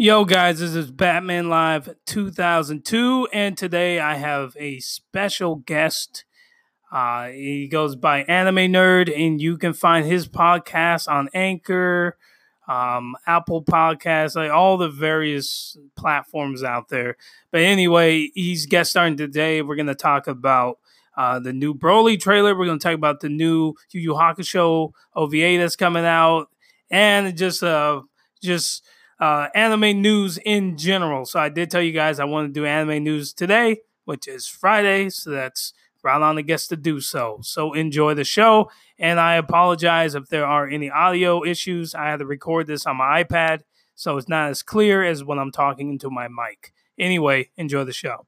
Yo, guys, this is Batman Live 2002, and today I have a special guest. Uh, he goes by Anime Nerd, and you can find his podcast on Anchor, um, Apple Podcasts, like all the various platforms out there. But anyway, he's guest starring today. We're going to talk about uh, the new Broly trailer. We're going to talk about the new Yu Yu Hakusho OVA that's coming out, and just uh, just uh, anime news in general. So I did tell you guys I want to do anime news today, which is Friday. So that's the guest to do so. So enjoy the show. And I apologize if there are any audio issues. I had to record this on my iPad, so it's not as clear as when I'm talking into my mic. Anyway, enjoy the show.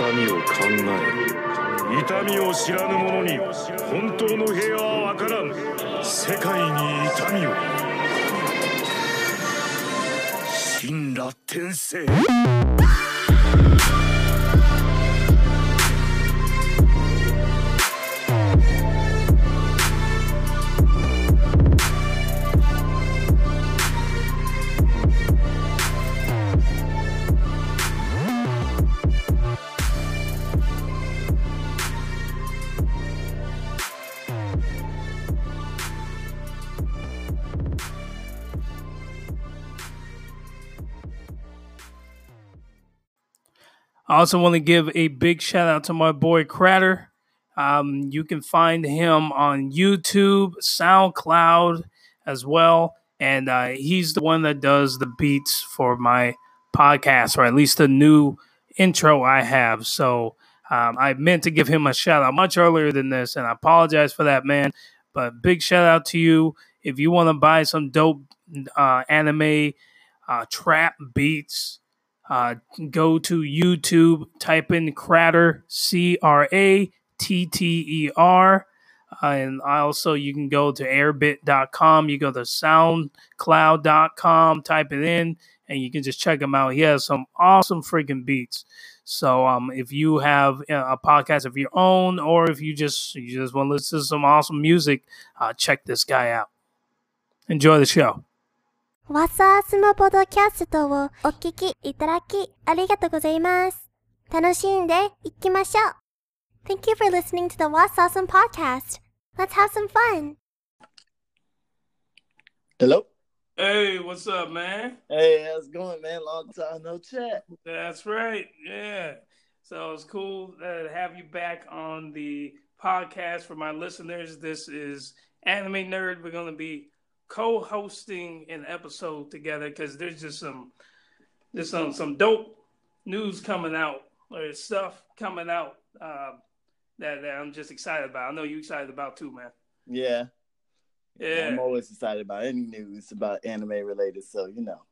痛みを考える痛みを知らぬ者に本当の平和は分からん。世界に痛みを。神羅転生。I also want to give a big shout out to my boy Cratter. Um, you can find him on YouTube, SoundCloud as well. And uh, he's the one that does the beats for my podcast, or at least the new intro I have. So um, I meant to give him a shout out much earlier than this, and I apologize for that, man. But big shout out to you. If you want to buy some dope uh, anime uh, trap beats, uh, go to YouTube, type in Cratter, C R A T T E R. Uh, and also, you can go to airbit.com. You go to soundcloud.com, type it in, and you can just check him out. He has some awesome freaking beats. So, um, if you have a podcast of your own, or if you just you just want to listen to some awesome music, uh, check this guy out. Enjoy the show. ワッサースモポドキャストをお聞きいただきありがとうございます。楽しんでいきましょう。Thank you for listening to the What's Awesome podcast. Let's have some fun. Hello. Hey, what's up, man? Hey, how's it going, man? Long time no chat. That's right. Yeah. So it's cool uh, to have you back on the podcast for my listeners. This is Anime Nerd. We're going to be co-hosting an episode together because there's just some there's some some dope news coming out or stuff coming out uh, that, that I'm just excited about. I know you're excited about too, man. Yeah. Yeah. I'm always excited about any news about anime related, so you know.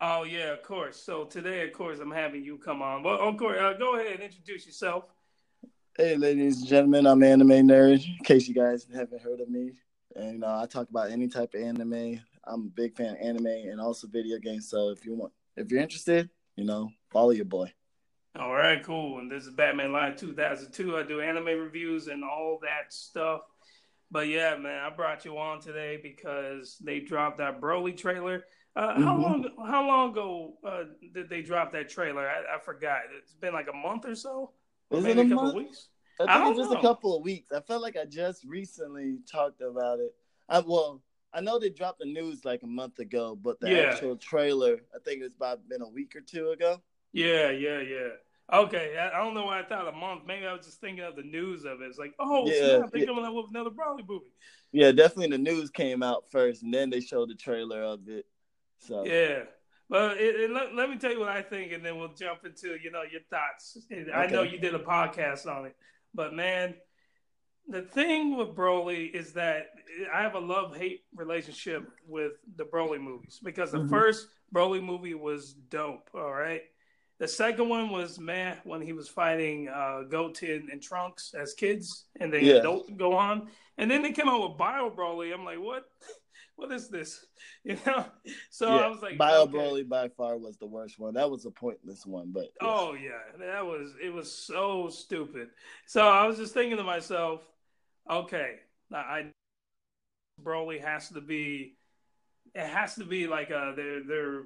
Oh yeah, of course. So today, of course, I'm having you come on. Well, of course, uh, go ahead and introduce yourself. Hey, ladies and gentlemen, I'm Anime Nerd. In case you guys haven't heard of me, and you know, I talk about any type of anime. I'm a big fan of anime and also video games. So if you want, if you're interested, you know, follow your boy. All right, cool. And this is Batman Live 2002. I do anime reviews and all that stuff. But yeah, man, I brought you on today because they dropped that Broly trailer. Uh, How Mhm. long? How long ago uh, did they drop that trailer? I, I forgot. It's been like a month or so. Is it a couple month? weeks. I think it's just know. a couple of weeks. I felt like I just recently talked about it. I well, I know they dropped the news like a month ago, but the Yeah. actual trailer, I think it's about been a week or two ago. Yeah, yeah, yeah. Okay, I, I don't know why I thought a month. Maybe I was just thinking of the news of it. It's like, oh, Yeah, snap, they're yeah. coming out with another Broly movie. Yeah, definitely the news came out first, and then they showed the trailer of it. So Yeah. but it, it, let, let me tell you what I think, and then we'll jump into you know your thoughts. And I know you did a podcast on it, but man, the thing with Broly is that I have a love hate relationship with the Broly movies because the Mhm. first Broly movie was dope. All right. The second one was man when he was fighting uh, Goten and Trunks as kids, and then Yeah. adults go on, and then they came out with Bio Broly. I'm like, what? What is this? You know. So yeah, I was like, Bio okay. Broly by far was the worst one. That was a pointless one, but yeah. Oh yeah, that was it was so stupid. So I was just thinking to myself, okay, I I- Broly has to be, it has to be like uh they're they're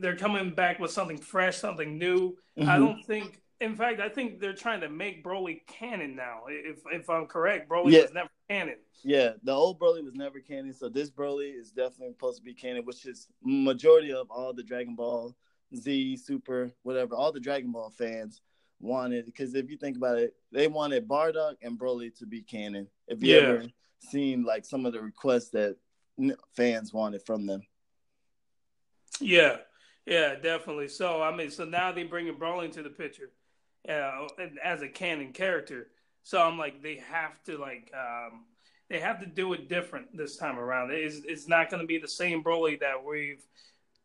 they're coming back with something fresh, something new. I Mhm. don't think. In fact, I think they're trying to make Broly canon now. If if I'm correct, Broly Yeah. was never canon. Yeah, the old Broly was never canon, so this Broly is definitely supposed to be canon, which is majority of all the Dragon Ball Z, Super, whatever, all the Dragon Ball fans wanted. Because if you think about it, they wanted Bardock and Broly to be canon. If you Yeah. ever seen like some of the requests that fans wanted from them, Yeah, yeah, definitely. So I mean, so now they're bringing Broly into the picture, uh, as a canon character. So I'm like, they have to like, um, they have to do it different this time around. It's it's not going to be the same Broly that we've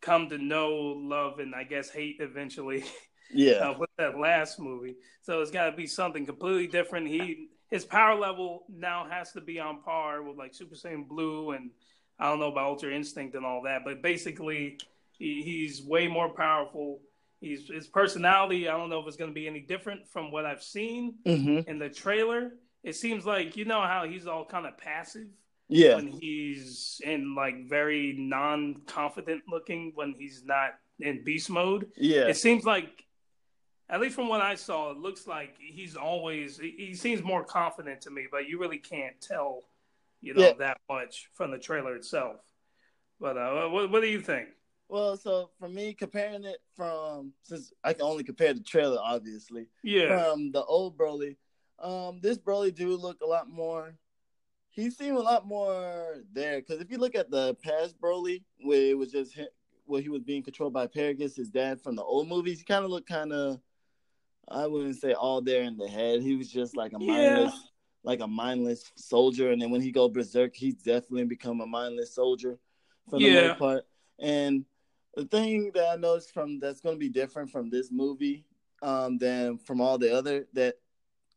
come to know, love, and I guess hate eventually yeah, uh, with that last movie. So it's got to be something completely different. He his power level now has to be on par with like Super Saiyan Blue and I don't know about Ultra Instinct and all that, but basically he, he's way more powerful. He's his personality. I don't know if it's going to be any different from what I've seen hmm in the trailer. It seems like you know how he's all kind of passive yeah, when he's in like very non-confident looking when he's not in beast mode yeah, it seems like at least from what i saw it looks like he's always he, he seems more confident to me but you really can't tell you know Yeah. that much from the trailer itself but uh what, what do you think Well, so for me, comparing it from since I can only compare the trailer, obviously, yeah from the old Broly. Um, this Broly do look a lot more. He seemed a lot more there because if you look at the past Broly, where it was just him, where he was being controlled by Paragus, his dad from the old movies, he kind of looked kind of, I wouldn't say all there in the head. He was just like a Yeah. mindless, like a mindless soldier. And then when he go berserk, he's definitely become a mindless soldier for the Yeah. most part. And the thing that I noticed from that's going to be different from this movie um, than from all the other that,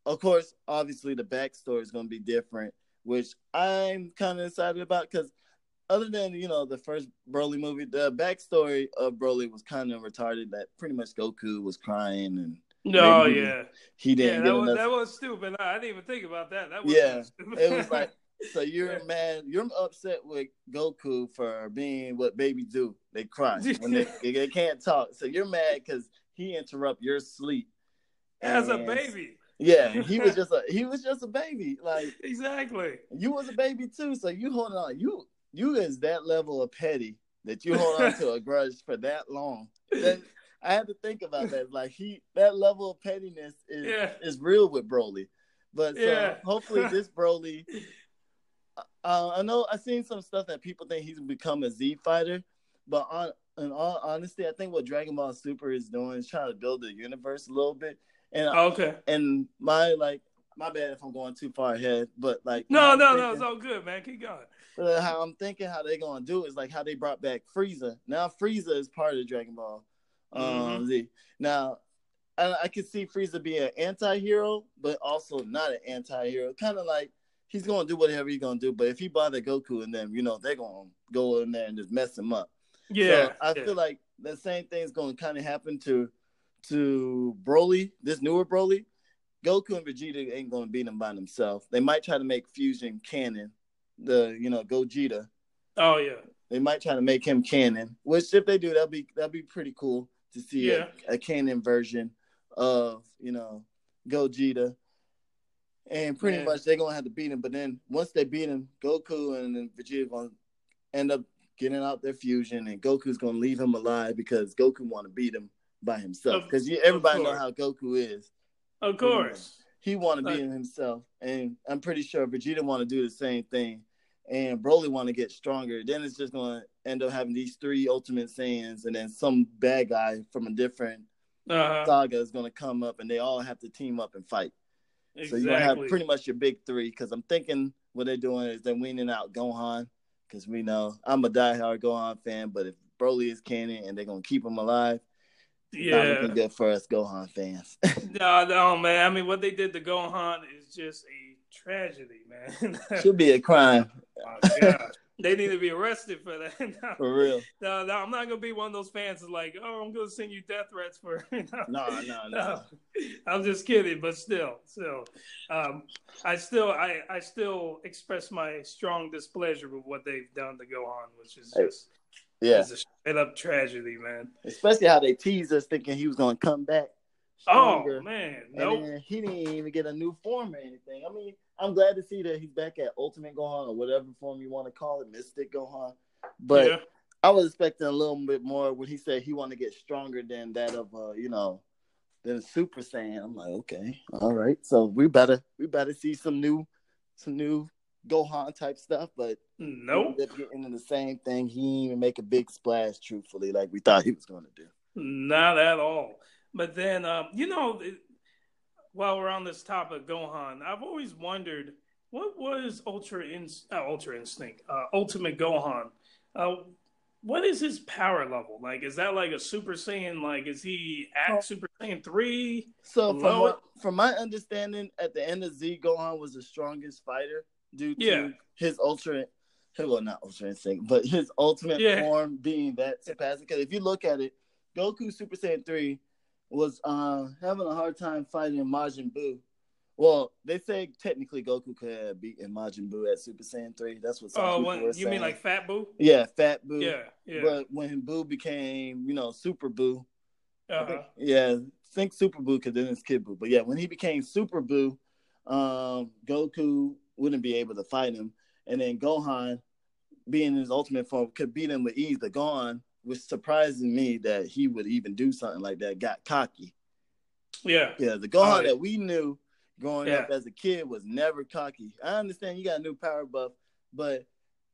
of course, obviously the backstory is going to be different, which I'm kind of excited about because other than you know the first Broly movie, the backstory of Broly was kind of retarded. That pretty much Goku was crying and no yeah he didn't that get was, enough. that was stupid i didn't even think about that that was Yeah, stupid. it was like so you're mad you're upset with goku for being what babies do. They cry when they, they can't talk. So you're mad because he interrupt your sleep. As a baby. Yeah he was just a he was just a baby like exactly. you was a baby too so you holding on you you is that level of petty that you hold on to a grudge for that long. That, i had to think about that like he that level of pettiness is Yeah. is real with broly. But so Yeah. hopefully this broly uh, I know I've seen some stuff that people think he's become a Z fighter, but on in all honesty, I think what Dragon Ball Super is doing is trying to build the universe a little bit. And okay and my like my bad if I'm going too far ahead, but like no how I'm no no it's all good man keep going uh, how I'm thinking how they're gonna do is like how they brought back Frieza. Now Frieza is part of Dragon Ball um, Mhm. Z. Now I, I could see Frieza being an anti-hero, but also not an anti-hero. Kind of like he's gonna do whatever he's gonna do, but if he bother Goku and them, you know, they're gonna go in there and just mess him up. yeah So I yeah. feel like the same thing's gonna kind of happen to to Broly, this newer Broly. Goku and Vegeta ain't gonna beat him by themselves. They might try to make Fusion canon, the you know Gogeta. oh yeah They might try to make him canon, which if they do, that'll be that'll be pretty cool to see Yeah. a, a canon version of you know Gogeta. And pretty much they're gonna have to beat him. But then once they beat him, Goku and then Vegeta gonna end up getting out their fusion, and Goku's gonna leave him alive because Goku want to beat him by himself. Because everybody know how Goku is. Of course. He want to beat him himself, and I'm pretty sure Vegeta want to do the same thing. And Broly want to get stronger. Then it's just gonna end up having these three Ultimate Saiyans, and then some bad guy from a different Uh-huh. saga is gonna come up, and they all have to team up and fight. So you're gonna have pretty much your big three. Because I'm thinking what they're doing is they're weaning out Gohan. Because we know I'm a diehard Gohan fan, but if Broly is canon and they're gonna keep him alive, not yeah. looking good for us Gohan fans. No, no, man. I mean, what they did to Gohan is just a tragedy, man. Should be a crime. oh. They need to be arrested for that. no, For real. no, no, I'm not gonna be one of those fans that's like, oh, I'm gonna send you death threats for. no, No, no, no. I'm just kidding, but still, still, um, I still, I, I still express my strong displeasure with what they've done to Gohan, which is just, Yeah. it's a straight up tragedy, man. Especially how they teased us thinking he was gonna come back. Oh stronger. man, And nope. he didn't even get a new form or anything. I mean, I'm glad to see that he's back at Ultimate Gohan or whatever form you want to call it, Mystic Gohan. But yeah. I was expecting a little bit more when he said he wanted to get stronger than that of uh, you know, than Super Saiyan. I'm like, okay, all right. So we better we better see some new some new Gohan type stuff, but nope, we ended up getting into the same thing. He didn't even make a big splash, truthfully, like we thought he was gonna do. not at all. But then, um, you know, while we're on this topic, Gohan, I've always wondered what was Ultra Ins- uh, Ultra Instinct, uh, Ultimate Gohan. Uh, what is his power level? Like, is that like a Super Saiyan? Like, is he at Oh. Super Saiyan three? So from what, from my understanding, at the end of Z, Gohan was the strongest fighter due to Yeah. his ultra, well not ultra instinct, but his ultimate Yeah. form being that surpassing. Because if you look at it, Goku Super Saiyan three was uh, having a hard time fighting Majin Buu. Well, they say technically Goku could have beaten Majin Buu at Super Saiyan three. That's what some Oh, people when, were you mean like Fat Buu? yeah, Fat Buu. Yeah, yeah. But when Buu became, you know, Super Buu, uh-huh. think- yeah, think Super Buu because then it's Kid Buu. But yeah, when he became Super Buu, um, Goku wouldn't be able to fight him, and then Gohan, being in his ultimate form, could beat him with ease. But Gohan was surprising me that he would even do something like that. Got cocky. Yeah, Yeah, the Gohan Oh, that we knew growing up as a kid was never cocky. I understand you got a new power buff, but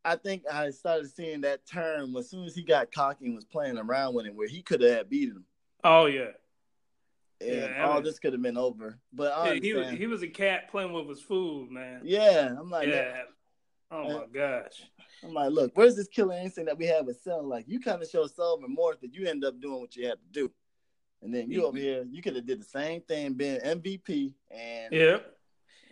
I think I started seeing that term as soon as he got cocky and was playing around with him, where he could have beaten him Oh yeah. and Yeah, all was- this could have been over. But Yeah, he was he was a cat playing with his food, man. yeah, I'm like, Yeah. Oh my gosh. I'm like, look, where's this killer instinct that we have with Cell? Like, you kind of show self remorse that you end up doing what you had to do, and then you over here, you could have did the same thing, being MVP, and Yeah.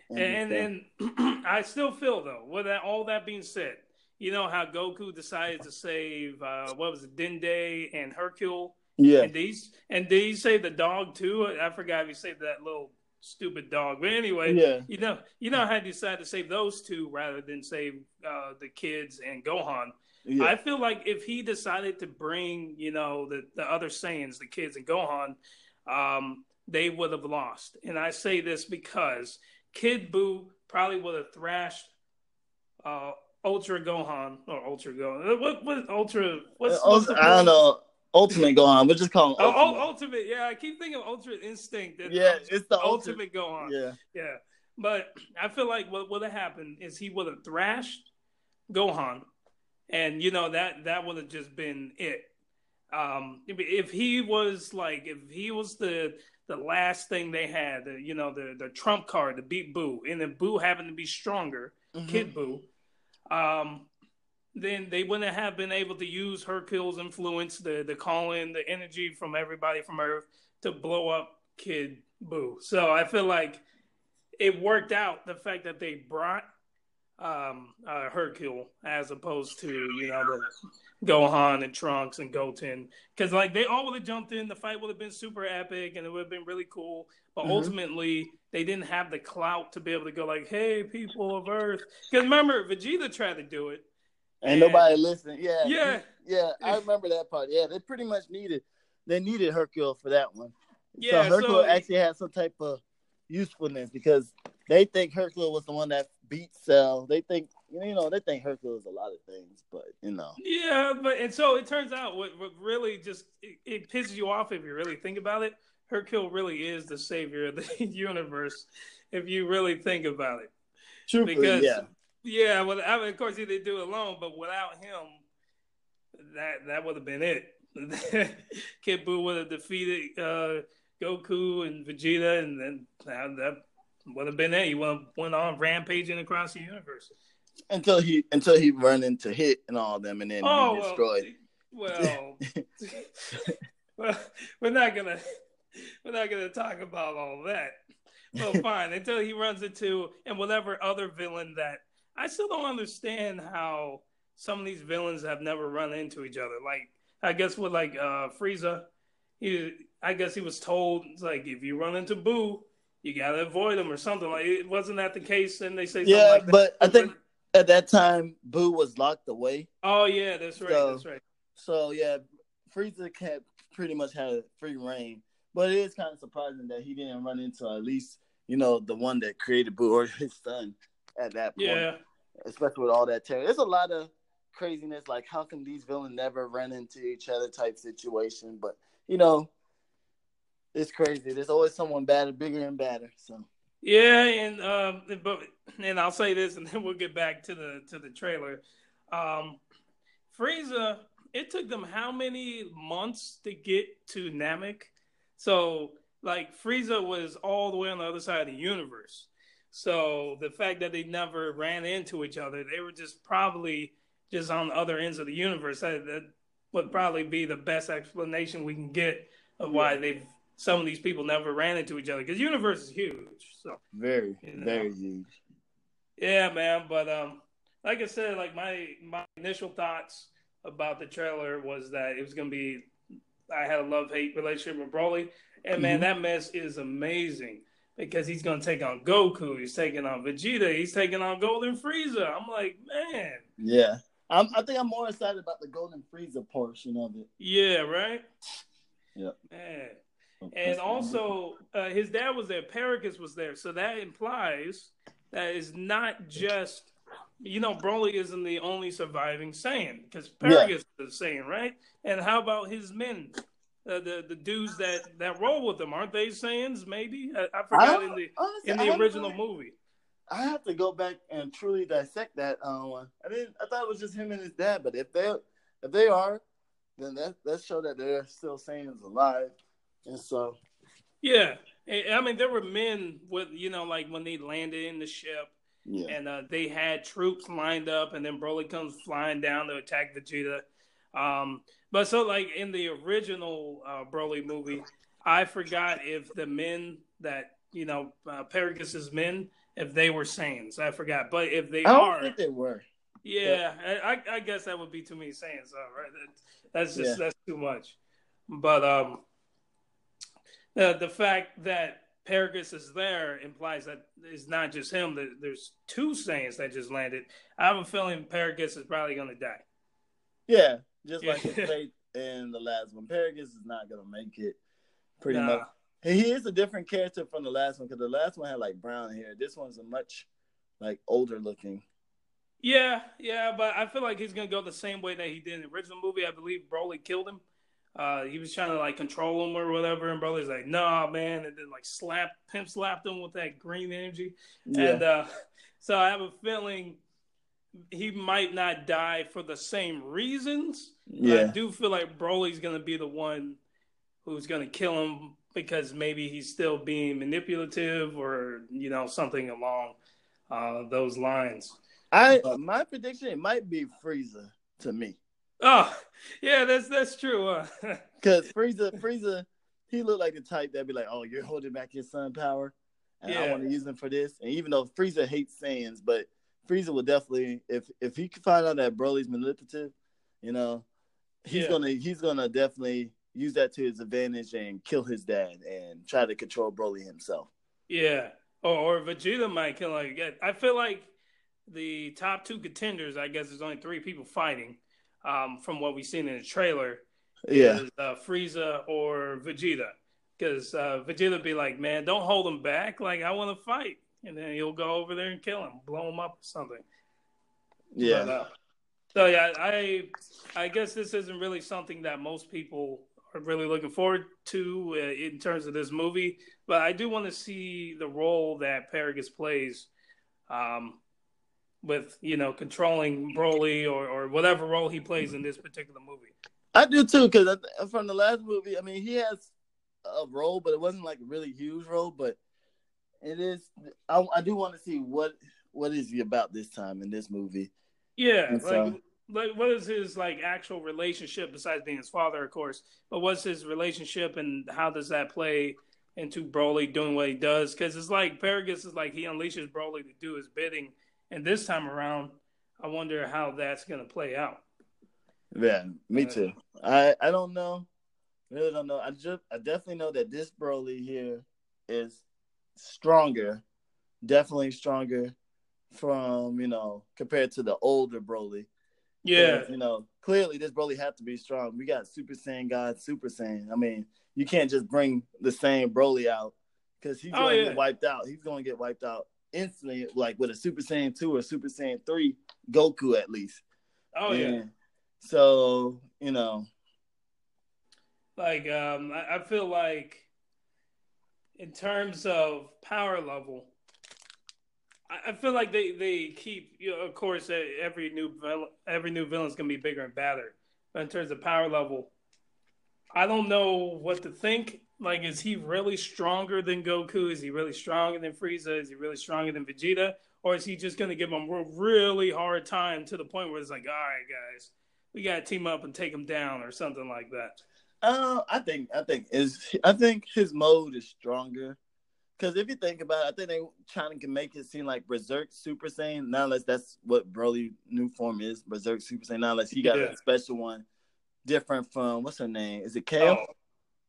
and, And and, and I still feel though, with that all that being said, you know how Goku decided to save uh what was it, Dende and Hercule? yeah, And these and did he save the dog too? I forgot if he saved that little stupid dog. But anyway, yeah, you know you know how he decided to save those two rather than save uh the kids and Gohan. yeah. I feel like if he decided to bring, you know, the, the other Saiyans, the kids and Gohan, um, they would have lost. And I say this because Kid Buu probably would have thrashed uh, Ultra Gohan or Ultra Gohan. What what Ultra? What's, Uh, what's I don't know. Ultimate Gohan. We'll just call him Oh, Ultimate. oh, Ultimate. Yeah, I keep thinking of Ultra Instinct. yeah, Ultra- it's the ultimate. Ultimate Gohan. Yeah, Yeah, but I feel like what would have happened is he would have thrashed Gohan, and you know that that would have just been it. Um, if, he was like, if he was the the last thing they had, the, you know, the the trump card to beat Buu, and then Buu happened to be stronger, Mhm. Kid Buu, um, then they wouldn't have been able to use Hercule's influence, the the call in the energy from everybody from Earth to blow up Kid Buu. So I feel like it worked out the fact that they brought um uh Hercule as opposed to you know the Gohan and Trunks and Goten. Because like they all would have jumped in. The fight would have been super epic and it would have been really cool. But Mhm. ultimately they didn't have the clout to be able to go like hey people of Earth. Because remember Vegeta tried to do it and And- nobody listened. Yeah, Yeah. yeah. I remember that part. Yeah, they pretty much needed. They needed Hercule for that one. Yeah, so Hercule so- actually had some type of usefulness because they think Hercule was the one that beat Cell. They think you know they think Hercule is a lot of things, but you know. Yeah, but and so it turns out what, what really just it, it pisses you off if you really think about it. Hercule really is the savior of the universe if you really think about it. Truthfully, Because yeah. Yeah, well, I mean, of course he didn't do it alone, but without him, that that would have been it. Kid Buu would have defeated uh, Goku and Vegeta, and then that, that would have been it. He went, went on rampaging across the universe. Until he until he run into hit and all them and then Oh destroyed. well, well, we're not gonna we're not gonna talk about all that. Well, fine until he runs into and whatever other villain that I still don't understand how some of these villains have never run into each other. Like I guess with like uh Frieza, he I guess he was told like if you run into Buu, you gotta avoid him or something. Like it wasn't that the case? And they say Yeah, like but I think at that time Buu was locked away. Oh yeah, that's right. So- that's right. So yeah, Frieza can pretty much had free reign. But it is kind of surprising that he didn't run into at least, you know, the one that created Buu or his son at that point. Yeah. Especially with all that terror. There's a lot of craziness, like how can these villains never run into each other type situation. But you know, it's crazy. There's always someone badder, bigger and badder. So Yeah, and um, but and I'll say this, and then we'll get back to the to the trailer. Um, Frieza, it took them how many months to get to Namek? So like Frieza was all the way on the other side of the universe. So the fact that they never ran into each other, they were just probably just on the other ends of the universe. That, that would probably be the best explanation we can get of why they've some of these people never ran into each other because universe is huge. So very, You know. very huge. yeah, man. But um, like I said, like my my initial thoughts about the trailer was that it was gonna be. I had a love hate relationship with Broly, and man, Mhm. that mess is amazing because he's gonna take on Goku, he's taking on Vegeta, he's taking on Golden Frieza. I'm like, man, Yeah. I'm, I think I'm more excited about the Golden Frieza portion of it. yeah, right, Yeah. man. And also, uh, his dad was there. Paragus was there, so that implies that it's not just, you know, Broly isn't the only surviving Saiyan because Paragus is a Saiyan, right? And how about his men, uh, the the dudes that that roll with them, Aren't they Saiyans? Maybe I, I I forgot don't- in the honestly, in the original movie. I have to go back and truly dissect that uh. I didn't. I thought it was just him and his dad, but if they if they are, then that that show that they're still Saiyans alive, and so Yeah, I I mean there were men with you know like when they landed in the ship. yeah, and uh, they had troops lined up, and then Broly comes flying down to attack Vegeta. Um, but so, like in the original uh, Broly movie, I forgot if the men that you know uh, men, if they were Saiyans, I forgot. But if they I don't are, think they were. yeah, I, I- I guess that would be too many Saiyans, all right? That, that's just Yeah. that's too much. But um, the the fact that Paragus is there implies that it's not just him. That there's two Saiyans that just landed. I have a feeling Paragus is probably going to die. Yeah, just like it played in the last one. Paragus is not gonna make it. Pretty Nah. much, he is a different character from the last one because the last one had like brown hair. This one's a much like older looking. Yeah, yeah, but I feel like he's gonna go the same way that he did in the original movie. I believe Broly killed him. Uh, he was trying to like control him or whatever, and Broly's like, "Nah, man," and then like slap pimp slapped him with that green energy. Yeah, And uh, so I have a feeling he might not die for the same reasons. But I yeah, do feel like Broly's gonna be the one who's gonna kill him because maybe he's still being manipulative or you know something along uh, those lines. I my prediction it might be Frieza to me Oh, yeah, that's that's true. Because Frieza Frieza he looked like the type that'd be like, oh, you're holding back your son power, and I Yeah. want to use him for this. And even though Frieza hates Saiyans, but Frieza will definitely if if he can find out that Broly's manipulative, you know, he's Yeah. gonna he's gonna definitely use that to his advantage and kill his dad and try to control Broly himself. yeah, or, or Vegeta might kill him. Yeah, I feel like the top two contenders. I guess there's only three people fighting. Um, from what we've seen in the trailer, Yeah, is uh, Frieza or Vegeta. Because uh, Vegeta be like, man, don't hold him back. Like, I want to fight. And then he'll go over there and kill him, blow him up or something. yeah, But, uh, so, yeah, I I guess this isn't really something that most people are really looking forward to uh, in terms of this movie. But I do want to see the role that Paragus plays um, with, you know, controlling Broly or, or whatever role he plays in this particular movie. I do too. Because from the last movie, I mean, he has a role, but it wasn't like a really huge role. But it is. I, I do want to see what what is he about this time in this movie. Yeah, And like, so- like what is his like actual relationship besides being his father, of course? But what's his relationship, and how does that play into Broly doing what he does? Because it's like Paragus is like he unleashes Broly to do his bidding, and this time around, I wonder how that's gonna play out. Yeah, me Uh, too. I I don't know. Really don't know. I just I definitely know that this Broly here is stronger, definitely stronger from you know compared to the older Broly. Yeah, you know clearly this Broly had to be strong. We got Super Saiyan God, Super Saiyan. I mean, you can't just bring the same Broly out because he's Oh, gonna yeah. get wiped out. He's gonna get wiped out instantly, like with a Super Saiyan two or Super Saiyan three Goku at least. oh yeah. So you know, Like um, I, I feel like in terms of power level, I, feel like they they keep you know, of course every new every new villain's gonna be bigger and badder, but in terms of power level, I don't know what to think. Like, is he really stronger than Goku? Is he really stronger than Frieza? Is he really stronger than Vegeta? Or is he just going to give him a really hard time to the point where it's like, all right, guys, we got to team up and take him down or something like that? Uh, I think I think is I think his mode is stronger. Cause if you think about it, I think they trying to make it seem like Berserk Super Saiyan. Not unless that's what Broly new form is, Berserk Super Saiyan. Not unless he got Yeah. a special one, different from what's her name? Is it Kale?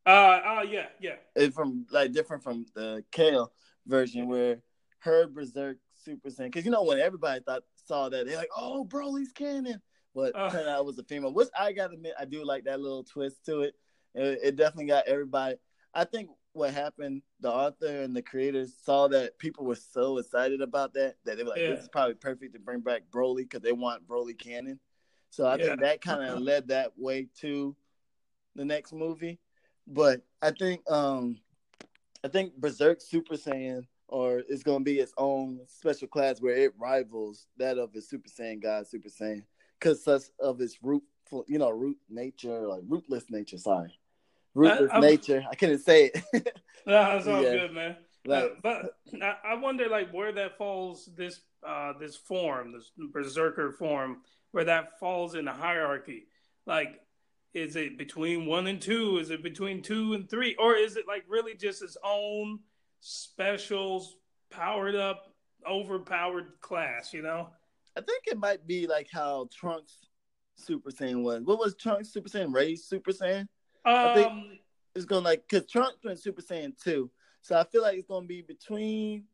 Oh, uh, oh yeah, yeah. It's from like different from the Kale version where her Berserk Super Saiyan. Because you know when everybody thought saw that they're like, oh, Broly's canon, but Uh. turned out it was a female. Which I gotta admit, I do like that little twist to it. It, it definitely got everybody. I think what happened, the author and the creators saw that people were so excited about that that they were like, Yeah. this is probably perfect to bring back Broly because they want Broly canon. So I Yeah. think that kind of led that way to the next movie. But I think um I think Berserk Super Saiyan or it's gonna be its own special class where it rivals that of its Super Saiyan God Super Saiyan because such of its root you know root nature like rootless nature sorry rootless I'm- nature I couldn't say it No, that's all Yeah. good, man. like Uh, but I, I wonder, like, where that falls. This uh, this form, this berserker form, where that falls in the hierarchy. Like, is it between one and two? Is it between two and three, or is it like really just its own special, powered up, overpowered class? You know? I think it might be like how Trunks Super Saiyan was what was Trunks Super Saiyan raised Super Saiyan Um, think- it's gonna like because Trunks went Super Saiyan two, so I feel like it's gonna be between.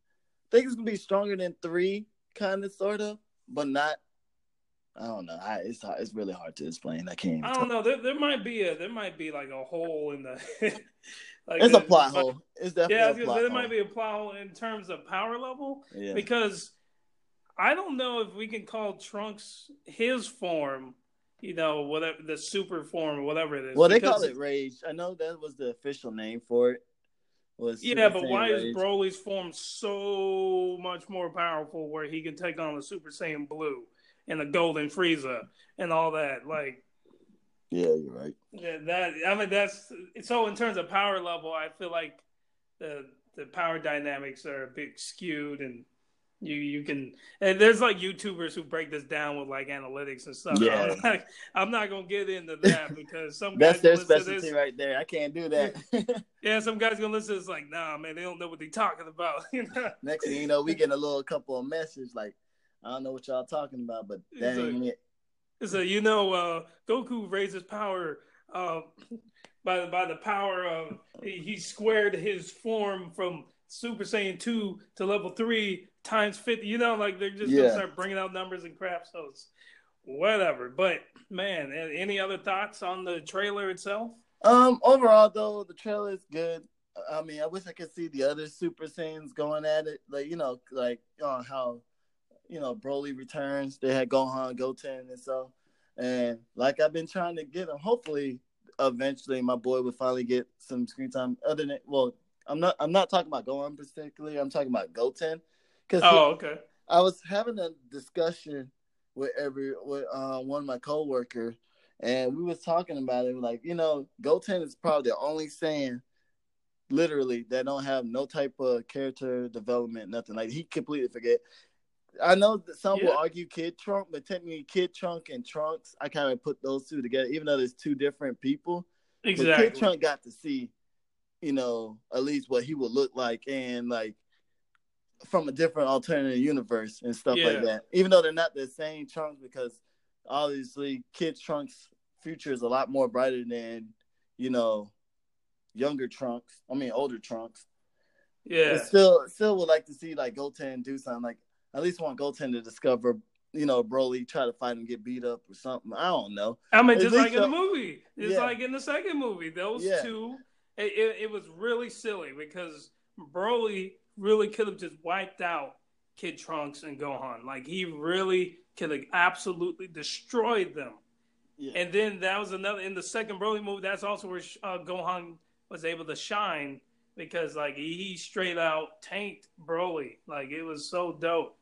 I think it's gonna be stronger than three, kind of, sort of, but not. I don't know. I, it's hard, it's really hard to explain. I can't. I don't know. There, there might be a there might be like a hole in the. like It's a the- plot hole. It's definitely Yeah, I a was gonna plot there hole. might be a plot hole in terms of power level. Yeah. because I don't know if we can call Trunks his form, you know, whatever the super form or whatever it is. well, they call it Rage. I know that was the official name for it. Was Yeah, but Saiyan why Rage. is Broly's form so much more powerful where he can take on the Super Saiyan Blue and the Golden Frieza and all that? Like Yeah, you're right. yeah, that, I mean, that's so. In terms of power level, I feel like the the power dynamics are a bit skewed and. You you can and there's like YouTubers who break this down with like analytics and stuff. Yeah. I'm, not, I'm not gonna get into that because some That's guys their specialty this. right there. I can't do that. Yeah, some guys gonna listen. It's like, nah, man, they don't know what they're talking about. You know? Next thing you know, we get a little couple of messages like, I don't know what y'all talking about, but that It's ain't it. So you know, uh, Goku raises power uh, by by the power of he, he squared his form from Super Saiyan two to level three times fifty. You know, like they're just Yeah. gonna start bringing out numbers and crap. So it's whatever. But man, any other thoughts on the trailer itself? Um, overall though, the trailer is good. I mean, I wish I could see the other Super Saiyans going at it, like you know, like uh, how you know Broly returns. They had Gohan, Goten, and so, and like I've been trying to get them. Hopefully, eventually, my boy will finally get some screen time. Other than well, I'm not. I'm not talking about Gohan particularly. I'm talking about Goten, because Oh, okay. I was having a discussion with every with uh, one of my coworkers, and we was talking about it. Like, you know, Goten is probably the only Saiyan, literally, that don't have no type of character development, nothing. Like, he completely forget. I know that some will argue Kid Trunk, but technically, Kid Trunk and Trunks, I kind of put those two together, even though there's two different people. But Kid Trunk got to see, you know, at least what he would look like, and like from a different alternative universe and stuff Yeah. like that. Even though they're not the same Trunks, because obviously Kid Trunks' future is a lot more brighter than you know younger Trunks. I mean older Trunks. Yeah. But still, still would like to see like Goten do something. Like at least want Goten to discover, you know, Broly try to fight him, get beat up or something. I don't know. I mean, At just like in the the- movie, it's Yeah. like in the second movie. Those Yeah. two, it, it, it was really silly because Broly really could have just wiped out Kid Trunks and Gohan. Like he really could have absolutely destroyed them. Yeah, And then that was another in the second Broly movie. That's also where uh, Gohan was able to shine because like he, straight out tanked Broly. Like it was so dope.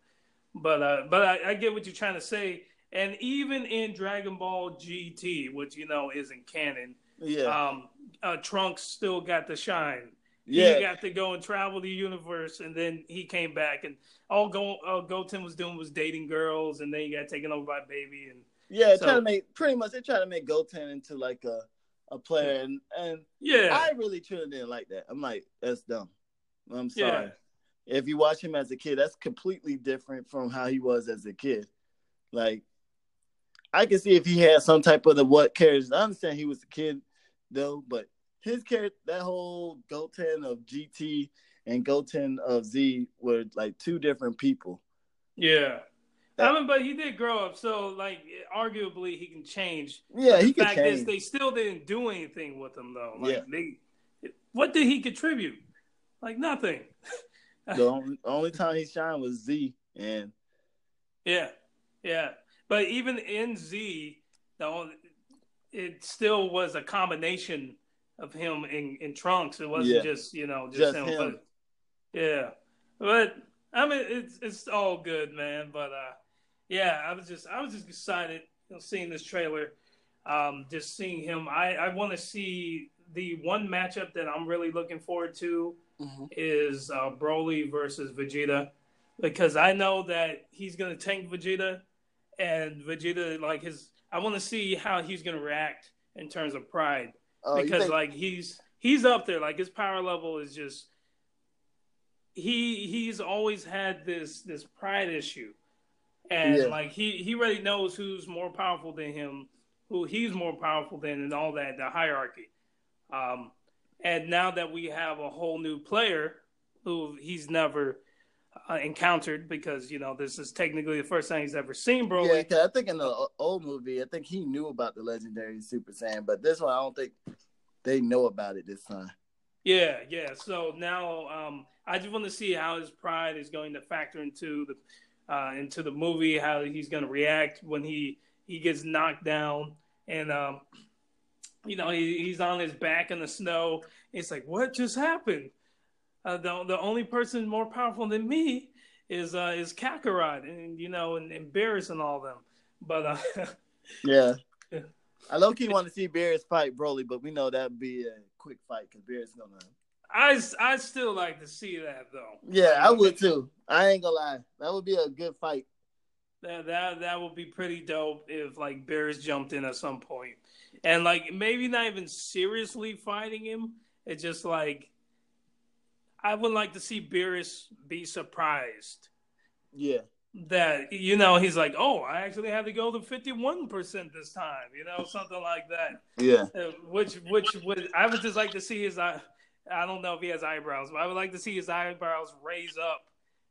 But uh, but I, I get what you're trying to say. And even in Dragon Ball GT, which you know isn't canon, yeah, um, uh, Trunks still got the shine. Yeah. He got to go and travel the universe, and then he came back, and all Go uh, Goten was doing was dating girls, and then he got taken over by Baby, and Yeah, So- try to make pretty much they try to make Goten into like a a player, and and yeah, I really truly didn't like that. I'm like, that's dumb. I'm sorry. Yeah. If you watch him as a kid, that's completely different from how he was as a kid. Like, I can see if he had some type of the what characters. I understand he was a kid though, but his character, that whole Goten of GT and Goten of Z were like two different people. Yeah. That- I mean, but he did grow up, so like arguably he can change. Yeah, the he fact change. is, they still didn't do anything with him though. Like Yeah. they, what did he contribute? Like nothing. the only, only time he shined was Z, and Yeah, yeah. But even in Z, the only, it still was a combination of him in, in Trunks. It wasn't Yeah. just you know just, Just him. him. But, yeah, but I mean it's it's all good, man. But uh, yeah, I was just I was just excited you know, seeing this trailer. Um, just seeing him, I I want to see the one matchup that I'm really looking forward to is uh, Broly versus Vegeta because I know that he's gonna tank Vegeta, and Vegeta like his. I want to see how he's gonna react in terms of pride oh, because think- like he's he's up there. Like his power level is just he he's always had this this pride issue, and Yeah. like he he really knows who's more powerful than him, who he's more powerful than, and all that the hierarchy. Um, and now that we have a whole new player who he's never uh, encountered, because you know this is technically the first time he's ever seen bro. Yeah, Broly. 'cause I think in the old movie, I think he knew about the legendary Super Saiyan, but this one I don't think they know about it this time. Yeah, yeah. So now um, I just want to see how his pride is going to factor into the uh, into the movie, how he's going to react when he he gets knocked down, and um, you know he, he's on his back in the snow. It's like, what just happened? Uh, the the only person more powerful than me is uh, is Kakarot, and you know, and, and Beerus and all them. But uh, Yeah. I low key want to see Beerus fight Broly, but we know that'd be a quick fight because Beerus gonna. I I still like to see that though. Yeah, I would too. I ain't gonna lie, that would be a good fight. That that that would be pretty dope if like Beerus jumped in at some point, and like maybe not even seriously fighting him. It's just like I would like to see Beerus be surprised Yeah, that you know he's like, oh, I actually had to go to fifty one percent this time, you know, something like that. yeah, Uh, which which would I would just like to see his eye. I don't know if he has eyebrows, but I would like to see his eyebrows raise up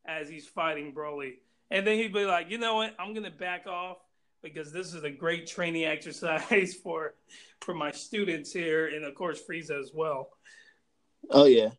as he's fighting Broly, and then he'd be like, you know what, I'm gonna back off because this is a great training exercise for for my students here, and of course Frieza as well. oh yeah.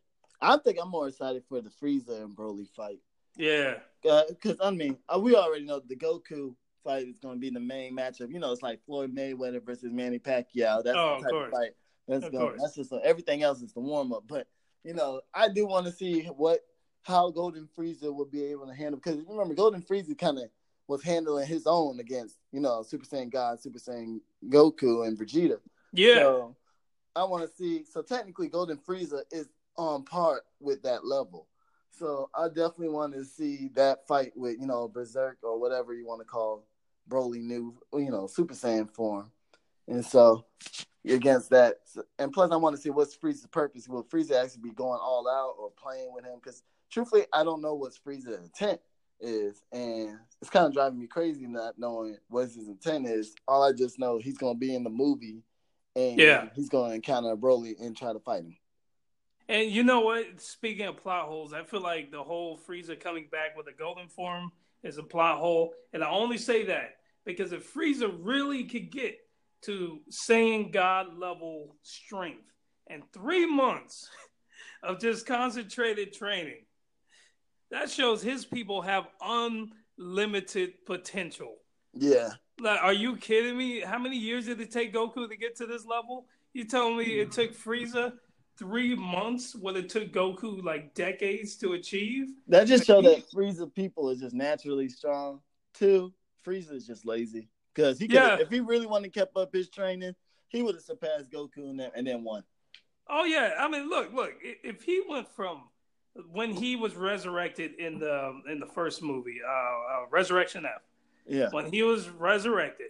I think I'm more excited for the Frieza and Broly fight. Yeah, because I mean, uh, we already know the Goku fight is going to be the main matchup. You know, it's like Floyd Mayweather versus Manny Pacquiao. That's Oh, the of type course. of fight. That's Of going. course. That's just everything else is the warm up. But you know, I do want to see what how Golden Frieza would be able to handle because remember, Golden Frieza kind of was handling his own against you know Super Saiyan God, Super Saiyan Goku, and Vegeta. yeah, So I want to see. So technically, Golden Frieza is on par with that level. So I definitely want to see that fight with you know Berserk or whatever you want to call Broly new you know Super Saiyan form. And so against that, and plus I want to see what's Frieza's purpose. Will Frieza actually be going all out or playing with him? Because truthfully, I don't know what Frieza's intent is, and it's kind of driving me crazy not knowing what his intent is. All I just know he's gonna be in the movie, and Yeah. he's gonna encounter Broly and try to fight him. And you know what? Speaking of plot holes, I feel like the whole Frieza coming back with a golden form is a plot hole. And I only say that because if Frieza really could get to Saiyan God level strength and three months of just concentrated training, that shows his people have unlimited potential. Yeah, Like, are you kidding me? How many years did it take Goku to get to this level? You telling me it mm-hmm. took Frieza three months what it took Goku like decades to achieve? that just show that Frieza people is just naturally strong. Two, Frieza is just lazy because he Yeah. if he really wanted to keep up his training, he would have surpassed Goku and then, and then won. Oh yeah, I mean, look, look. If he went from when he was resurrected in the in the first movie, uh, uh, Resurrection F, Yeah, when he was resurrected,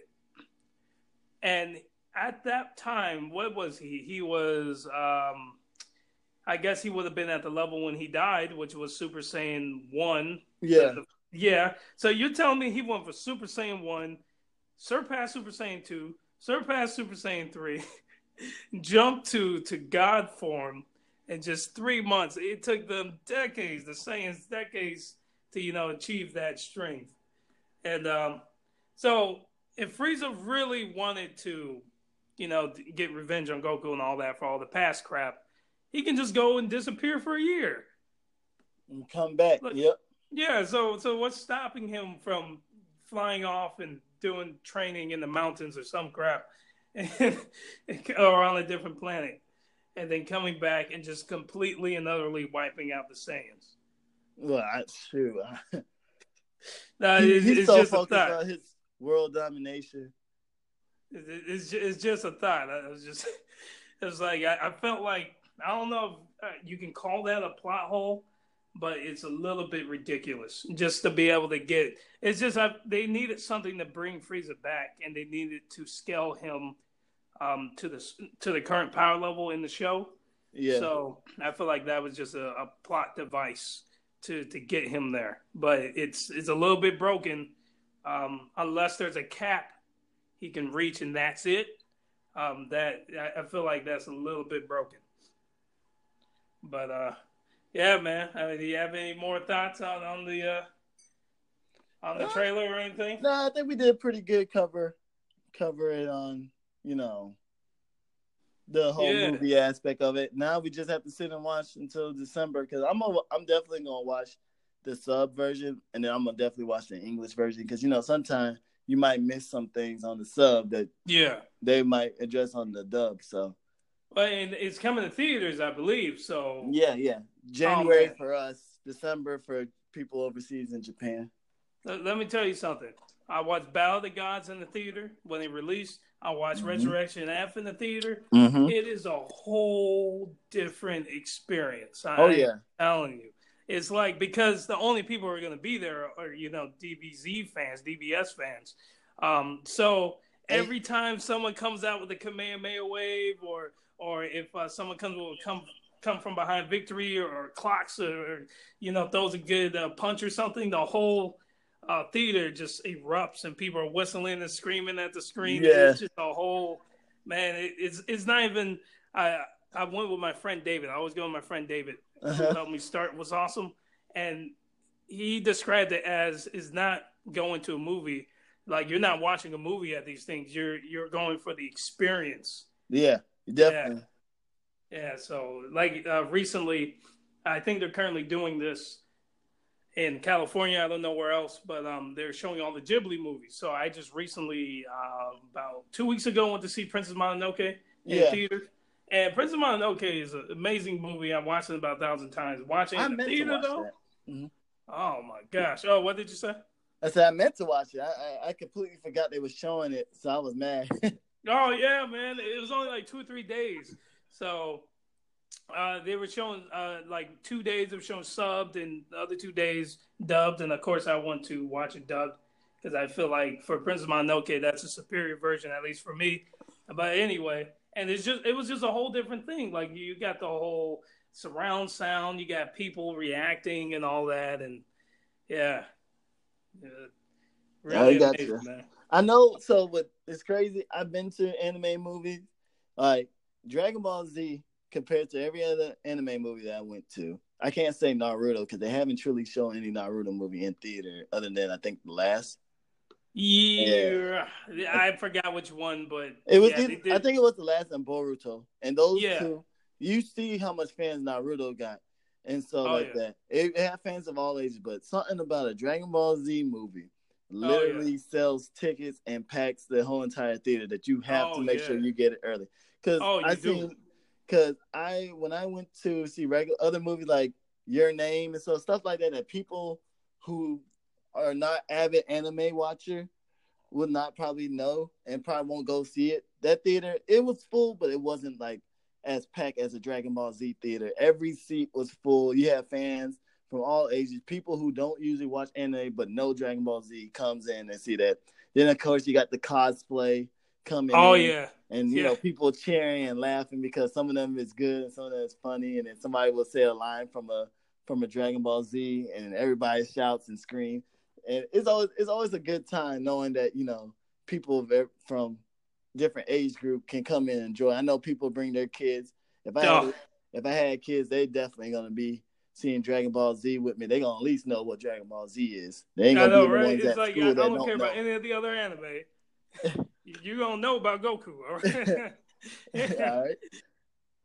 and at that time, what was he? He was, um, I guess, he would have been at the level when he died, which was Super Saiyan One. yeah, yeah. So you're telling me he went for Super Saiyan 1, surpassed Super Saiyan 2, surpassed Super Saiyan 3, jumped to, to God form in just three months. It took them decades, the Saiyans decades to, you know, achieve that strength. And um, so if Frieza really wanted to, you know, get revenge on Goku and all that for all the past crap, he can just go and disappear for a year. and come back. Look- Yep. Yeah, so so what's stopping him from flying off and doing training in the mountains or some crap, or on a different planet, and then coming back and just completely and utterly wiping out the Saiyans? Well, that's true. No, He- it's, he's it's so just focused on his world domination. It- it- It's it's just a thought. I was just it was like I, I felt like I don't know if uh, you can call that a plot hole, but it's a little bit ridiculous just to be able to get. It's just I, they needed something to bring Frieza back, and they needed to scale him um, to the to the current power level in the show. Yeah. So I feel like that was just a, a plot device to to get him there, but it's it's a little bit broken. Um, unless there's a cap he can reach and that's it. Um, that I, I feel like that's a little bit broken. But uh, yeah, man. I mean, do you have any more thoughts on on the uh, on the trailer or anything? no, I think we did pretty good cover cover it on, you know, the whole Yeah. movie aspect of it. Now we just have to sit and watch until December because I'm a, I'm definitely gonna watch the sub version and then I'm gonna definitely watch the English version because you know sometimes you might miss some things on the sub that Yeah. they might address on the dub. So Well, and it's coming to theaters, I believe. So yeah, yeah, January man. for us, December for people overseas in Japan. Let, let me tell you something. I watched Battle of the Gods in the theater when it released. I watched Mhm. Resurrection F in the theater. Mm-hmm. It is a whole different experience. I, Oh I'm yeah, telling you. It's like because the only people who are going to be there are you know DBZ fans, DBS fans. Um, so every time someone comes out with a Kamehameha wave, or or if uh, someone comes with come come from behind victory, or, clocks, or, you know throws a good uh, punch or something, the whole uh, theater just erupts and people are whistling and screaming at the screen. Yeah. It's just a whole man. It, it's it's not even. I I went with my friend David. I always go with my friend David who Uh-huh. helped me start was awesome, and he described it as is not going to a movie. Like you're not watching a movie at these things. You're you're going for the experience. yeah, definitely. Yeah. So like uh, recently, I think they're currently doing this in California. I don't know where else, but um, they're showing all the Ghibli movies. So I just recently, uh, about two weeks ago, went to see Princess Mononoke in Yeah. theater. And Princess Mononoke is an amazing movie. I've watched it about a thousand times. Watching it in the theater though. that. Oh my gosh! Oh, what did you say? I said I meant to watch it. I, I, I completely forgot they were showing it, so I was mad. Oh yeah, man! It was only like two or three days, so uh, they were showing uh, like two days of showing subbed and the other two days dubbed, and of course I want to watch it dubbed because I feel like for Princess Mononoke that's a superior version at least for me. But anyway, and it's just it was just a whole different thing. Like you got the whole surround sound. You got people reacting and all that, and yeah, yeah really I got amazing, you. man. I know. So, what it's crazy. I've been to anime movies, like Dragon Ball Z, compared to every other anime movie that I went to. I can't say Naruto because they haven't truly shown any Naruto movie in theater, other than I think the last. Yeah, I forgot which one, but It was. yeah, either- I think it was the last and Boruto, and those Yeah. two. You see how much fans Naruto got, and so Oh, like yeah. that. It, it had fans of all ages, but something about a Dragon Ball Z movie Oh, literally sells tickets and packs the whole entire theater that you have Oh, to make sure you get it early. Because Oh, I do. seen, because I when I went to see regular other movies like Your Name and so stuff like that, that people who are not avid anime watcher would not probably know and probably won't go see it. That theater, it was full, but it wasn't like as packed as a Dragon Ball Z theater. Every seat was full. You have fans from all ages, people who don't usually watch anime but know Dragon Ball Z comes in and see that. Then of course you got the cosplay coming. oh in, yeah, and you yeah. know people cheering and laughing because some of them is good and some of them is funny, and then somebody will say a line from a from a Dragon Ball Z, and everybody shouts and screams. And it's always it's always a good time knowing that you know people from different age group can come in and enjoy. I know people bring their kids. If I Oh. had, if I had kids, they definitely gonna be seeing Dragon Ball Z with me. They gonna at least know what Dragon Ball Z is. They ain't gonna know, be the right? ones It's at like school I, I don't, don't care know. about any of the other anime. you, don't know about Goku, all right? all right.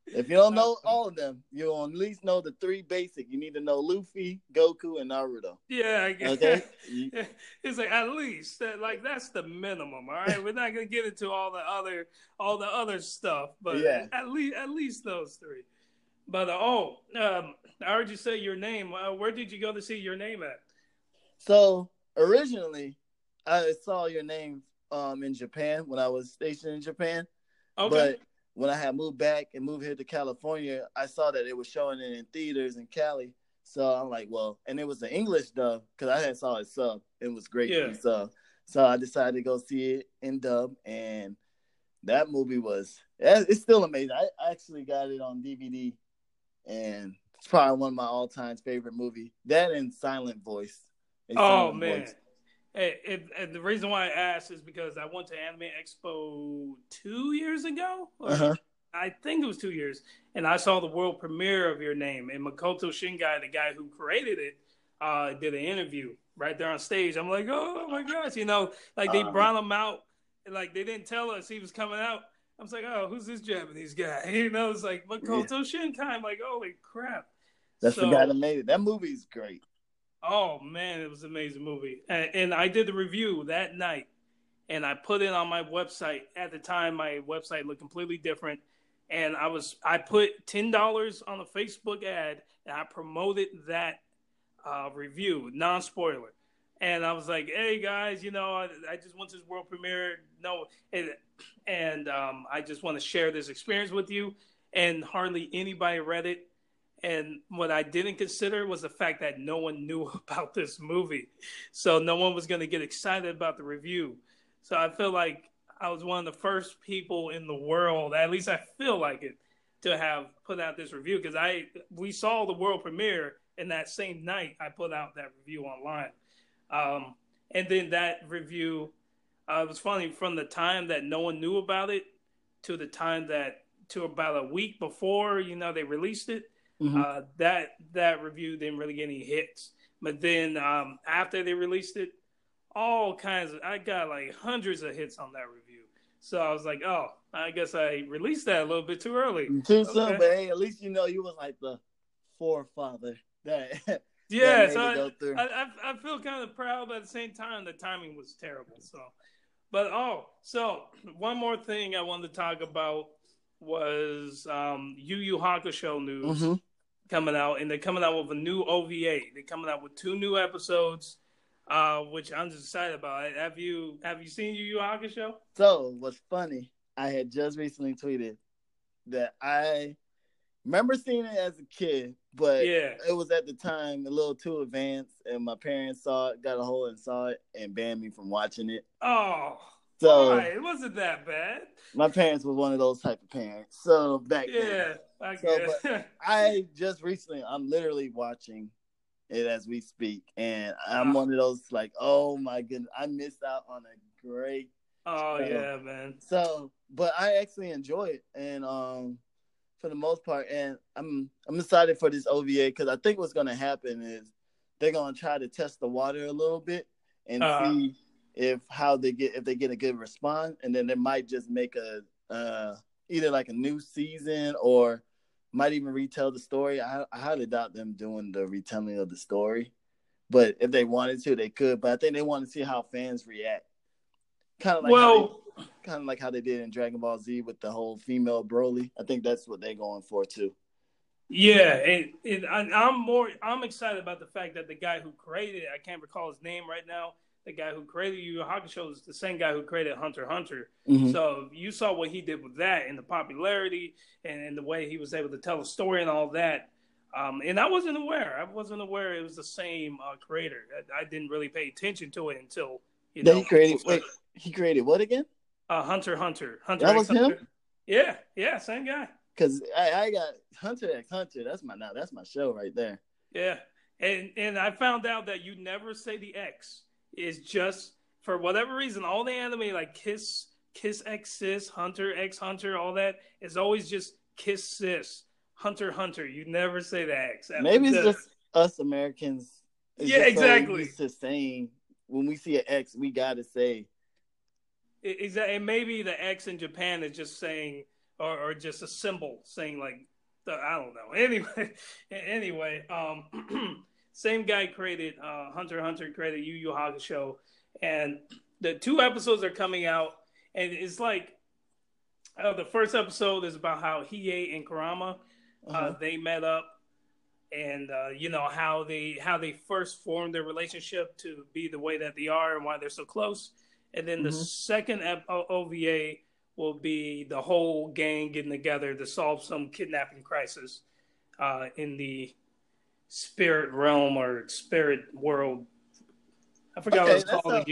If you don't know all of them, you'll at least know the three basic. You need to know Luffy, Goku, and Naruto. Yeah, I guess. Okay. It's like at least that, like that's the minimum. All right, we're not gonna get into all the other all the other stuff, but Yeah. at least at least those three. But uh, oh, um, I heard you say your name. Uh, where did you go to see your name at? So originally, I saw your name um in Japan when I was stationed in Japan. Okay. But when I had moved back and moved here to California, I saw that it was showing it in theaters in Cali. So I'm like, well, and it was the English dub because I had saw it sub. It was great Yeah. sub. So I decided to go see it in dub, and that movie was it's still amazing. I actually got it on DVD, and it's probably one of my all time favorite movie. That and Silent Voice. A oh Silent man. Voice. Hey, it, and the reason why I asked is because I went to Anime Expo two years ago. Uh-huh. I think it was two years, and I saw the world premiere of your name. And Makoto Shinkai, the guy who created it, uh, did an interview right there on stage. I'm like, oh my gosh, you know, like they Uh. brought him out, and like they didn't tell us he was coming out. I was like, oh, who's this Japanese guy? You know, it's like Makoto Shinkai. I'm like, holy crap. That's So- the guy that made it. That movie's great. Oh man, it was an amazing movie. And, and I did the review that night and I put it on my website. At the time my website looked completely different and I was I put $10 on a Facebook ad and I promoted that uh, review, non-spoiler. And I was like, "Hey guys, you know, I, I just went to this world premiere. No, and, and um, I just want to share this experience with you." And hardly anybody read it. And what I didn't consider was the fact that no one knew about this movie. So no one was going to get excited about the review. So I feel like I was one of the first people in the world, at least I feel like it, to have put out this review because I we saw the world premiere and that same night I put out that review online. Um, and then that review uh, it was funny from the time that no one knew about it to the time that to about a week before you know they released it Mhm. uh, that that review didn't really get any hits. But then um, after they released it, all kinds of I got like hundreds of hits on that review. So I was like, oh, I guess I released that a little bit too early. Too soon, but hey, at least you know you was like the forefather that. Yeah, so I. I, I feel kind of proud, but at the same time, the timing was terrible. So, but oh, so one more thing I wanted to talk about was um, Yu Yu Hakusho news. Mhm. coming out, and they're coming out with a new OVA. They're coming out with two new episodes, uh, which I'm just excited about. Have you have you seen Yu Yu Hakusho? So what's funny? I had just recently tweeted that I remember seeing it as a kid, but Yeah. it was at the time a little too advanced, and my parents saw it, got a hold and saw it, and banned me from watching it. Oh, So it wasn't that bad. my parents were one of those type of parents. So back then, Yeah, I So, guess. I just recently, I'm literally watching it as we speak, and I'm Ah. one of those like, oh my goodness, I missed out on a great. oh So- yeah, man. So, but I actually enjoy it, and um, for the most part, and I'm I'm excited for this OVA because I think what's gonna happen is they're gonna try to test the water a little bit and Uh-huh. see if how they get if they get a good response, and then they might just make a uh either like a new season or might even retell the story. I, I highly doubt them doing the retelling of the story, but if they wanted to, they could. But I think they want to see how fans react. Kind of like how well, they, kind of like how they did in Dragon Ball Z with the whole female Broly. I think that's what they're going for too. yeah, and, and I, I'm more. I'm excited about the fact that the guy who created it, I can't recall his name right now. The guy who created Yu Yu Hakusho is the same guy who created Hunter Hunter. Mhm. So you saw what he did with that and the popularity and, and the way he was able to tell a story and all that. Um, and I wasn't aware. I wasn't aware it was the same uh, creator. I, I didn't really pay attention to it until you know created. Wait, he created what again? uh, Hunter Hunter. Hunter That x was him? Yeah, yeah, same guy. Because I, I got Hunter x Hunter. That's my now. That's my show right there. Yeah, and and I found out that you never say the X. It's just for whatever reason, all the anime like Kiss, Kiss X Sis, Hunter X Hunter, all that is always just Kiss Sis, Hunter Hunter. You never say the X. Maybe it's The- just us Americans. It's Yeah, so exactly. used to saying when we see an X, we gotta say. Exactly, and maybe the X in Japan is just saying, or, or just a symbol saying like, the, I don't know. Anyway, anyway, um, same guy created uh, Hunter Hunter created Yu Yu Hakusho, and the two episodes are coming out, and it's like, uh, the first episode is about how Hiei and Kurama uh, Uh-huh. they met up and uh, you know how they how they first formed their relationship to be the way that they are and why they're so close and then the Mhm. second ova will be the whole gang getting together to solve some kidnapping crisis uh, in the spirit realm or spirit world i forgot Okay, what it's called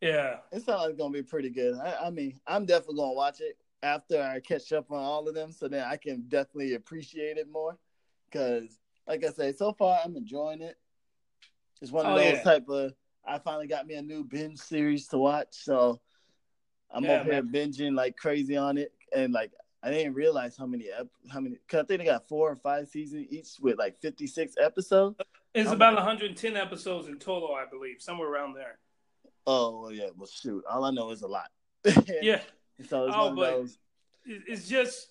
yeah It sounds like gonna be pretty good. I, I mean, I'm definitely gonna watch it after I catch up on all of them, so then I can definitely appreciate it more. Because, like I say, so far I'm enjoying it. It's one of Oh, those yeah. type of. I finally got me a new binge series to watch, so I'm Yeah, over here binging like crazy on it, and like I didn't realize how many ep- how many. Cause I think they got four or five seasons each with like 56 episodes. it's I'm about like- 110 episodes in total i believe somewhere around there Oh well, yeah, well shoot, all I know is a lot. yeah So it's Oh, one of but- those. it's just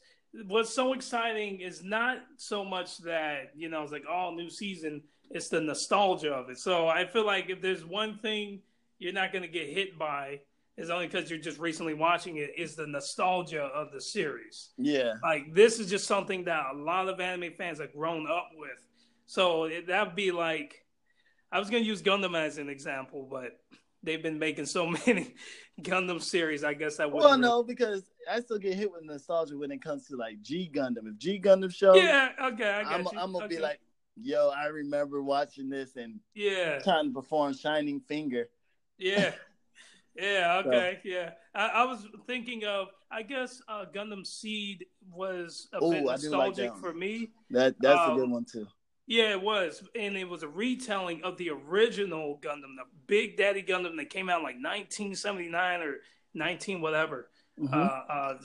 what's so exciting is not so much that you know it's like all new season it's the nostalgia of it so i feel like if there's one thing you're not going to get hit by is only because you're just recently watching it is the nostalgia of the series Yeah. like this is just something that a lot of anime fans have grown up with so it, that'd be like i was going to use gundam as an example but they've been making so many gundam series i guess that would Well, no, because I still get hit with nostalgia when it comes to like G Gundam. If G Gundam shows, yeah okay i got I'm, you I'm gonna be like, yo, I remember watching this and Yeah, trying to perform Shining Finger. yeah, yeah. Okay, yeah. I, I was thinking of. I guess uh, Gundam Seed was a Ooh, bit I do like that nostalgic one. for me. That that's Um, a good one too. Yeah, it was, and it was a retelling of the original Gundam, the Big Daddy Gundam that came out in like 1979 or 19 whatever, Mhm. uh, uh,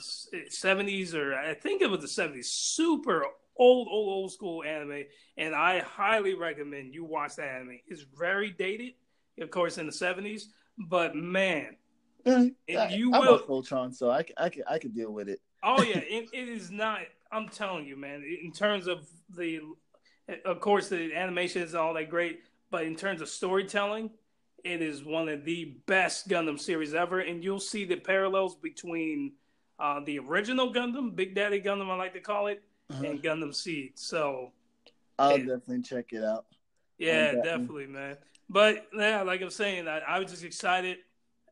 70s or I think it was the 70s. Super old, old, old school anime, and I highly recommend you watch that anime. It's very dated, of course, in the 70s, but man, I, you I'm will- a Voltron, so I, I, can, I can deal with it. Oh yeah, it, it is not. I'm telling you, man. In terms of the, of course, the animation is all that great, but in terms of storytelling, it is one of the best Gundam series ever, and you'll see the parallels between uh, the original Gundam, Big Daddy Gundam, I like to call it, Uh-huh. and Gundam Seed. So I'll definitely check it out. yeah, definitely, man. But yeah, like I'm saying, I, I was just excited.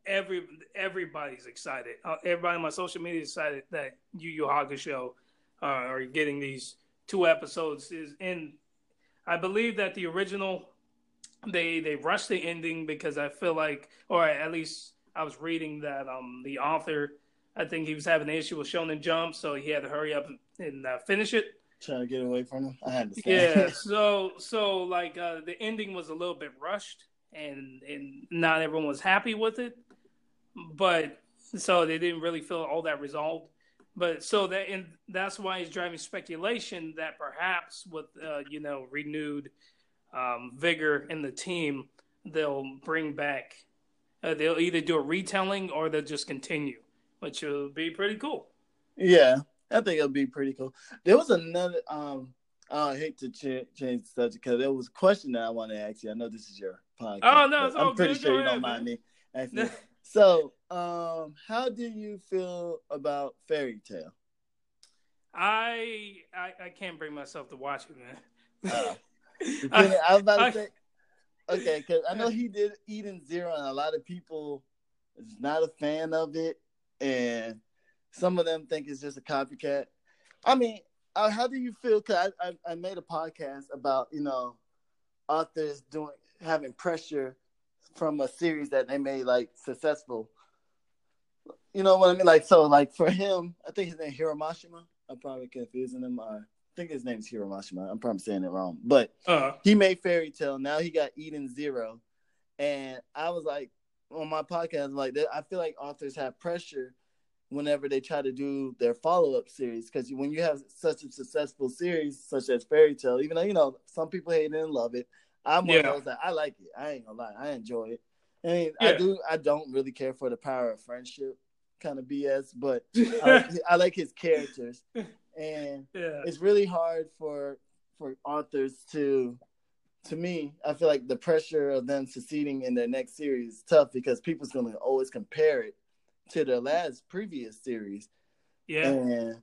Every everybody's excited. Uh, everybody on my social media is excited that Yu Yu Hakusho uh, are getting these two episodes. Is in, I believe that the original they they rushed the ending because I feel like, or at least I was reading that um the author, I think he was having an issue with Shonen Jump, so he had to hurry up and uh, finish it. Trying to get away from him. I had understand. Yeah, so so like uh, the ending was a little bit rushed, and and not everyone was happy with it, but so they didn't really feel all that resolved. But so that and that's why it's driving speculation that perhaps with uh, you know renewed um, vigor in the team, they'll bring back. Uh, they'll either do a retelling or they'll just continue, which will be pretty cool. Yeah, I think it'll be pretty cool. There was another. Um, I hate to ch- change the subject because there was a question that I want to ask you. I know this is your podcast. Oh no, it's I'm pretty good. sure Go you ahead, don't mind man. me asking. so, um, how do you feel about Fairy Tail? I, I I can't bring myself to watch it, man. Uh, I- I was about to I- say, okay, because I know he did Eden Zero, and a lot of people is not a fan of it, and some of them think it's just a copycat. I mean, uh, how do you feel? Because I, I I made a podcast about you know authors doing having pressure from a series that they made like successful. You know what I mean? Like so, like for him, I think his name is Hiro Mashima. I'm probably confusing him. I think his name's Hiro Mashima. I'm probably saying it wrong, but uh, he made Fairy Tail. Now he got Eden Zero, and I was like on my podcast, like that- I feel like authors have pressure whenever they try to do their follow up series because when you have such a successful series such as Fairy Tail, even though you know some people hate it and love it, I'm one Yeah. of those that I like it. I ain't gonna lie, I enjoy it. I mean, Yeah. I do. I don't really care for the power of friendship kind of BS, but I like, I like his characters, and yeah, it's really hard for for authors to to me i feel like the pressure of them succeeding in their next series is tough because people's going to always compare it to their last previous series yeah. and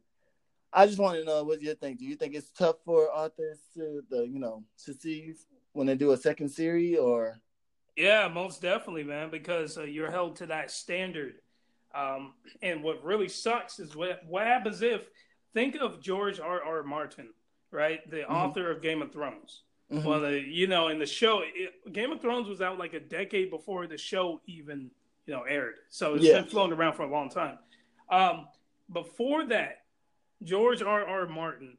i just want to know what you think do you think it's tough for authors to the you know succeed when they do a second series or Yeah, most definitely, man, because uh, you're held to that standard. Um, and what really sucks is what, what happens if, think of George R. R. Martin, right? The Mhm. author of Game of Thrones. Mhm. Well, the, you know, in the show, it, Game of Thrones was out like a decade before the show even, you know, aired. So it's Yeah. been floating around for a long time. Um, before that, George R. R. Martin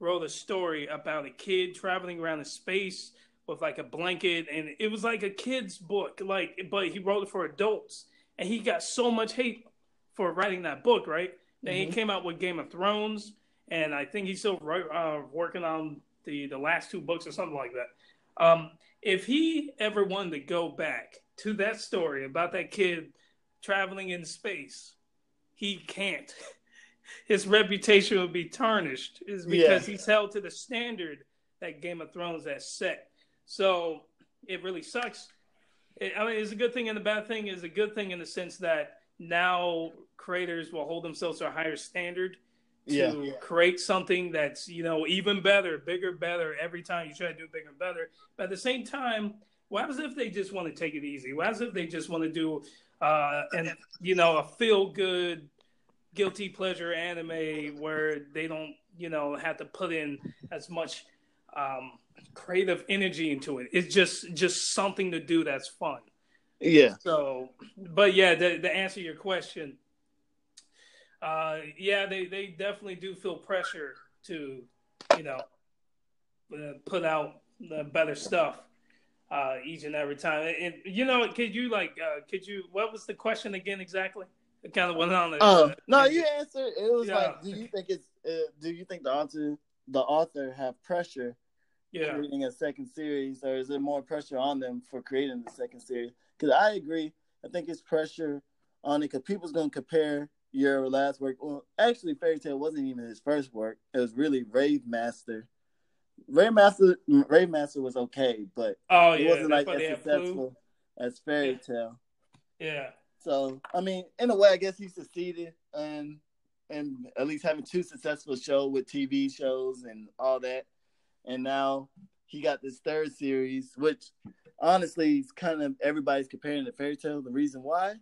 wrote a story about a kid traveling around in space with like a blanket, and it was like a kid's book, like, but he wrote it for adults, and he got so much hate for writing that book, right? Then he Mhm. came out with Game of Thrones, and I think he's still uh, working on the the last two books or something like that. Um, if he ever wanted to go back to that story about that kid traveling in space, he can't. His reputation would be tarnished, is because Yeah. he's held to the standard that Game of Thrones has set. So it really sucks. It, I mean, it's a good thing and the bad thing is a good thing in the sense that now creators will hold themselves to a higher standard to Yeah. create something that's you know even better, bigger, better every time you try to do bigger and better. But at the same time, what happens if they just want to take it easy? What happens if they just want to do uh, and you know a feel good, guilty pleasure anime where they don't you know have to put in as much um, creative energy into it? It's just just something to do that's fun. yeah So, but yeah, to, to answer your question, uh, yeah, they, they definitely do feel pressure to, you know, uh, put out the better stuff uh, each and every time. And you know, could you like, uh, could you? What was the question again exactly? It kind of went on. the- Oh no, you answered. It was Yeah. like, do you think it's? Uh, do you think the author, the author, have pressure yeah, creating a second series, or is there more pressure on them for creating the second series? Because I agree. I think it's pressure on it because people's going to compare your last work. Well, actually, Fairy Tail wasn't even his first work. It was really Rave Master. Rave Master, Rave Master was okay, but oh it wasn't like as successful as Fairy Tail. Yeah, So I mean, in a way, I guess he succeeded and and at least having two successful shows with TV shows and all that. And now he got this third series, which honestly is kind of everybody's comparing to Fairy Tail. The reason why,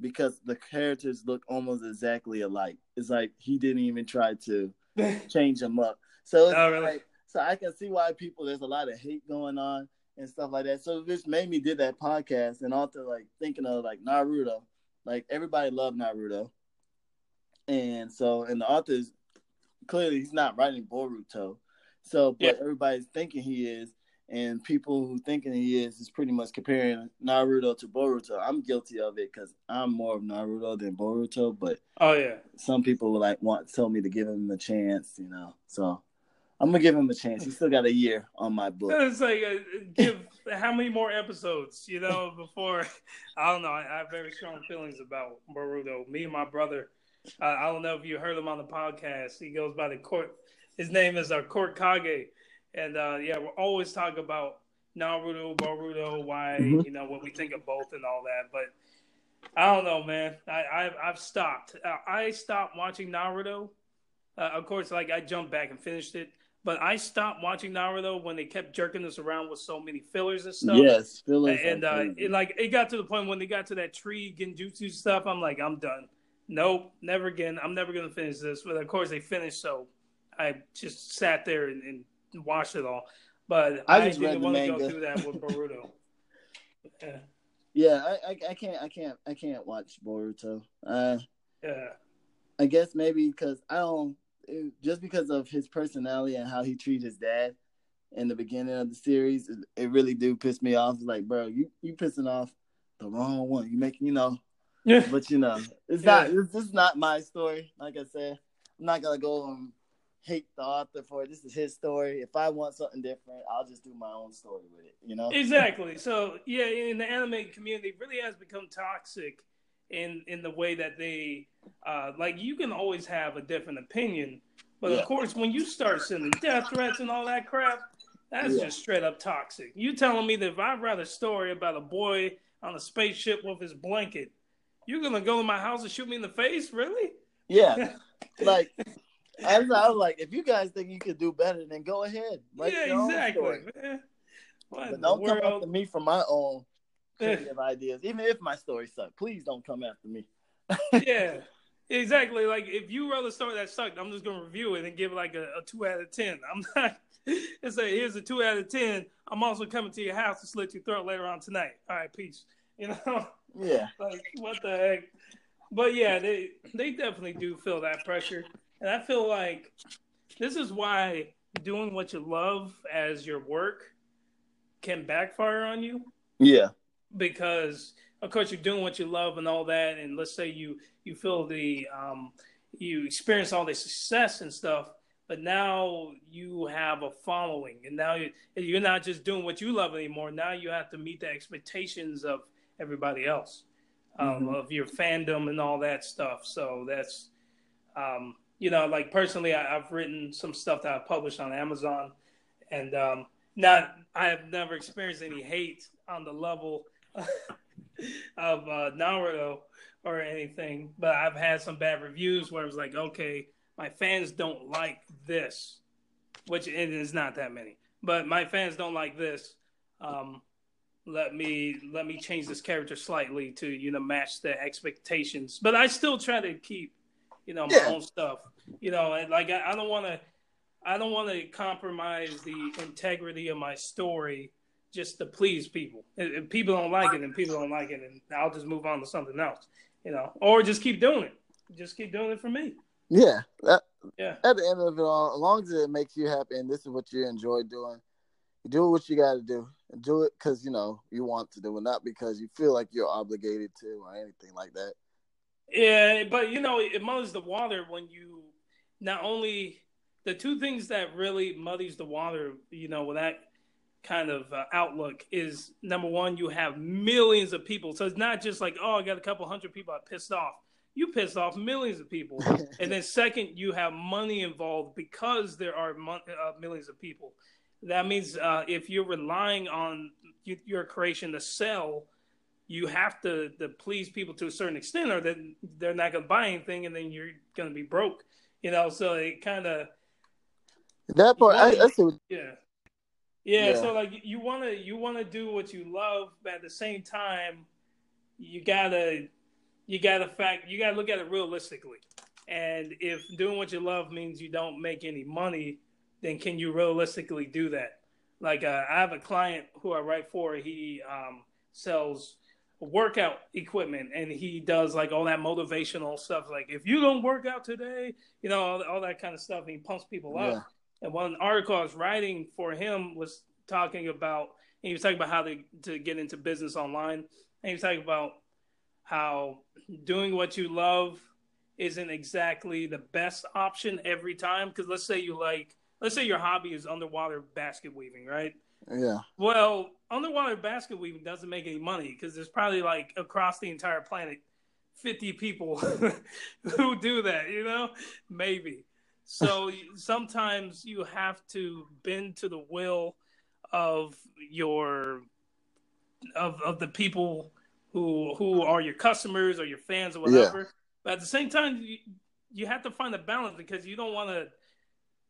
because the characters look almost exactly alike. It's like he didn't even try to change them up. So it's Oh, really? like, so I can see why people there's a lot of hate going on and stuff like that. So this made me did that podcast and also like thinking of like Naruto. like everybody loved Naruto, and so and the author's clearly he's not writing Boruto, so but Yeah. everybody's thinking he is, and people who thinking he is is pretty much comparing Naruto to Boruto. I'm guilty of it because I'm more of Naruto than Boruto, but Oh yeah. some people would like want tell me to give him a chance, you know. So I'm gonna give him a chance. He still got a year on my book. It's like uh, give how many more episodes, you know, before I don't know. I, I have very strong feelings about Boruto. Me and my brother. Uh, I don't know if you heard him on the podcast. He goes by the court. His name is uh, Court Kage, and uh, yeah, we're always talking about Naruto, Boruto, why Mhm. you know what we think of both and all that. But I don't know, man. I, I've I've stopped. Uh, I stopped watching Naruto. Uh, of course, like I jumped back and finished it, but I stopped watching Naruto when they kept jerking us around with so many fillers and stuff. Yes, fillers and uh, it, like it got to the point when they got to that tree genjutsu stuff. I'm like, I'm done. Nope, never again. I'm never gonna finish this. But of course, they finished, so I just sat there and, and watched it all. But I I, just didn't want to go through that with Boruto. yeah, yeah, I, I I can't I can't I can't watch Boruto. Uh, yeah. I guess maybe because I don't it, just because of his personality and how he treated his dad in the beginning of the series. It, it really do piss me off. It's like, bro, you you pissing off the wrong one. You make you know, Yeah. but you know, it's Yeah. not. It's, is not my story. Like I said, I'm not gonna go and hate the author for it. This is his story. If I want something different, I'll just do my own story with it. You know? Exactly. So yeah, in the anime community, it really has become toxic in in the way that they uh, like. You can always have a different opinion, but Yeah. of course, when you start sending death threats and all that crap, that's Yeah. just straight up toxic. You telling me that if I write a story about a boy on a spaceship with his blanket, you're gonna go to my house and shoot me in the face? Really? Yeah. like I was, I was like, if you guys think you could do better, then go ahead. Your yeah, exactly. story. man. What But don't come after me for my own creative ideas. Even if my story sucks, please don't come after me. yeah, exactly. Like if you wrote a story that sucked, I'm just gonna review it and give it like a, a two out of ten. I'm not. It's a here's a two out of ten. I'm also coming to your house to slit your throat later on tonight. All right, peace. You know, Yeah. like what the heck? But yeah, they they definitely do feel that pressure, and I feel like this is why doing what you love as your work can backfire on you Yeah. because of course you're doing what you love and all that and let's say you you feel the um you experience all the success and stuff but now you have a following and now you, you're not just doing what you love anymore now you have to meet the expectations of everybody else um, Mhm. of your fandom and all that stuff so that's um you know like personally I, i've written some stuff that i published on amazon and um not i have never experienced any hate on the level of uh, Naruto or anything, but I've had some bad reviews where it was like, okay, my fans don't like this, which it is not that many, but my fans don't like this. Um, let me let me change this character slightly to you know match the expectations, but I still try to keep you know my Yeah. own stuff. You know, like I, I don't want to I don't want to compromise the integrity of my story just to please people. If people don't like it, and people don't like it, and I'll just move on to something else, you know, or just keep doing it. Just keep doing it for me. Yeah. That, Yeah. at the end of it all, as long as it makes you happy and this is what you enjoy doing, you do what you got to do. And do it because, you know, you want to do it, not because you feel like you're obligated to or anything like that. Yeah, but you know, it muddies the water when you not only the two things that really muddies the water, you know, with that kind of uh, outlook is number one, you have millions of people. So it's not just like, oh, I got a couple hundred people I pissed off. You pissed off millions of people. and then second, you have money involved because there are mon- uh, millions of people. That means uh, if you're relying on y- your creation to sell, you have to, to please people to a certain extent, or then they're not going to buy anything, and then you're going to be broke. You know, so it kind of That part, I, I see what yeah. yeah. Yeah. So like you want to you want to do what you love, but at the same time, you gotta you gotta fact you gotta look at it realistically. And if doing what you love means you don't make any money, then can you realistically do that? Like uh, I have a client who I write for. He um, sells workout equipment, and he does like all that motivational stuff. Like if you don't work out today, you know all, all that kind of stuff. And he pumps people up. Yeah. And one article I was writing for him was talking about. He was talking about how to to get into business online. And he was talking about how doing what you love isn't exactly the best option every time. Because let's say you like, let's say your hobby is underwater basket weaving, right? Yeah. Well, underwater basket weaving doesn't make any money because there's probably like across the entire planet, 50 people who do that, you know? Maybe. So sometimes you have to bend to the will of your of of the people who who are your customers or your fans or whatever. But at the same time, you, you have to find a balance because you don't want to,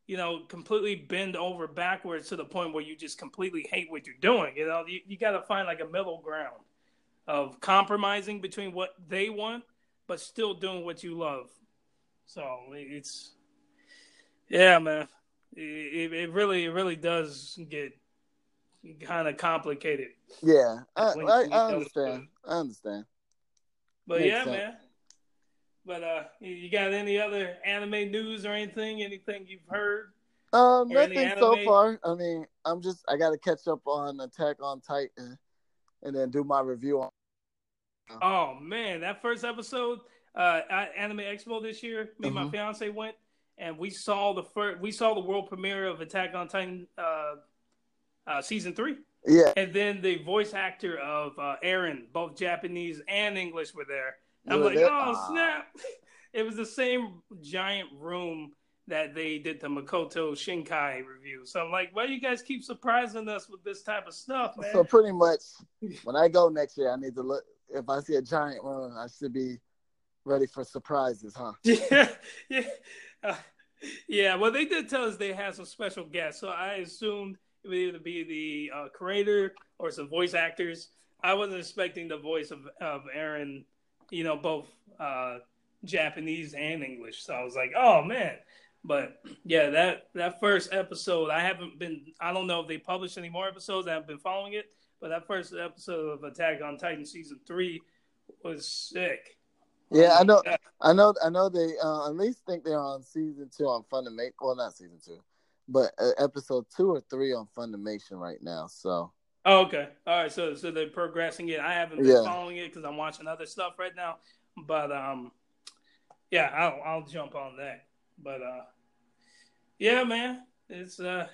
you know, completely bend over backwards to the point where you just completely hate what you're doing. You know, you, you got to find like a middle ground of compromising between what they want but still doing what you love. So it's yeah, man. It, it really it really does get kind of complicated. Yeah. I, I, I understand. I understand. But Makes yeah, sense. man. But uh, you- got any other anime news or anything? Anything you've heard? Um, nothing so far. I mean, I'm just I got to catch up on Attack on Titan, and then do my review on. Oh man, that first episode, uh, at Anime Expo this year, me and my Mhm. fiance went, and we saw the first, we saw the world premiere of Attack on Titan, uh, uh, season three, Yeah, and then the voice actor of uh, Eren, both Japanese and English, were there. I'm like, there? oh snap! It was the same giant room that they did the Makoto Shinkai review. So I'm like, why do you guys keep surprising us with this type of stuff, man? So pretty much, when I go next year, I need to look. If I see a giant room, I should be ready for surprises, huh? Yeah, yeah, uh, yeah. Well, they did tell us they had some special guests, so I assumed it would either be the uh, creator or some voice actors. I wasn't expecting the voice of of Eren, you know, both uh, Japanese and English. So I was like, oh man. But yeah, that that first episode, I haven't been. I don't know if they published any more episodes. I haven't been following it, but that first episode of Attack on Titan season three was sick. Yeah, I know. I know. I know. They uh, at least think they're on season two on Funimation. Well, not season two, but uh, episode two or three on Funimation right now. So Oh, okay. All right. So, so they're progressing it. I haven't been Yeah. following it because I'm watching other stuff right now. But um, yeah, I'll I'll jump on that. But uh, yeah, man, it's uh,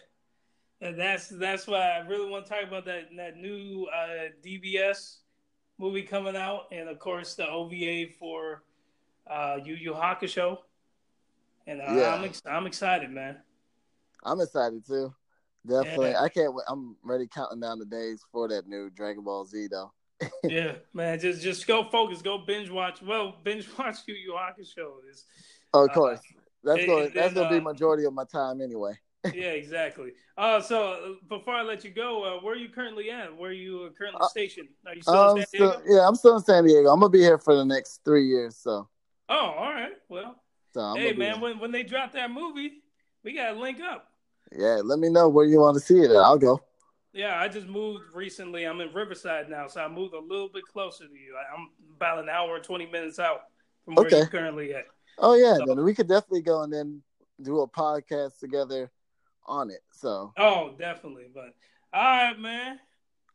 that's that's why I really want to talk about that that new uh DBS movie coming out, and of course the OVA for uh Yu Yu Hakusho. And uh, Yeah. I'm ex- I'm excited, man. I'm excited too. Definitely, Yeah. I can't. wait. I'm ready counting down the days for that new Dragon Ball Z though. yeah, man, just just go focus, go binge watch. Well, binge watch Yu Yu Hakusho is Oh, of Uh, course, that's going. and That's gonna be uh, majority of my time anyway. yeah, exactly. Uh, so uh, before I let you go, uh, where are you currently at? Where are you currently Uh, stationed? Are you still Um, in San Diego? still, yeah, I'm still in San Diego. I'm gonna be here for the next three years. So, Oh, all right. Well, so hey man, when when they drop that movie, we gotta link up. Yeah, let me know where you want to see it. At. I'll go. Yeah, I just moved recently. I'm in Riverside now, so I moved a little bit closer to you. I'm about an hour and twenty minutes out from where Okay. you're currently at. Oh yeah, So- then we could definitely go and then do a podcast together on it. So, Oh, definitely. But all right, man.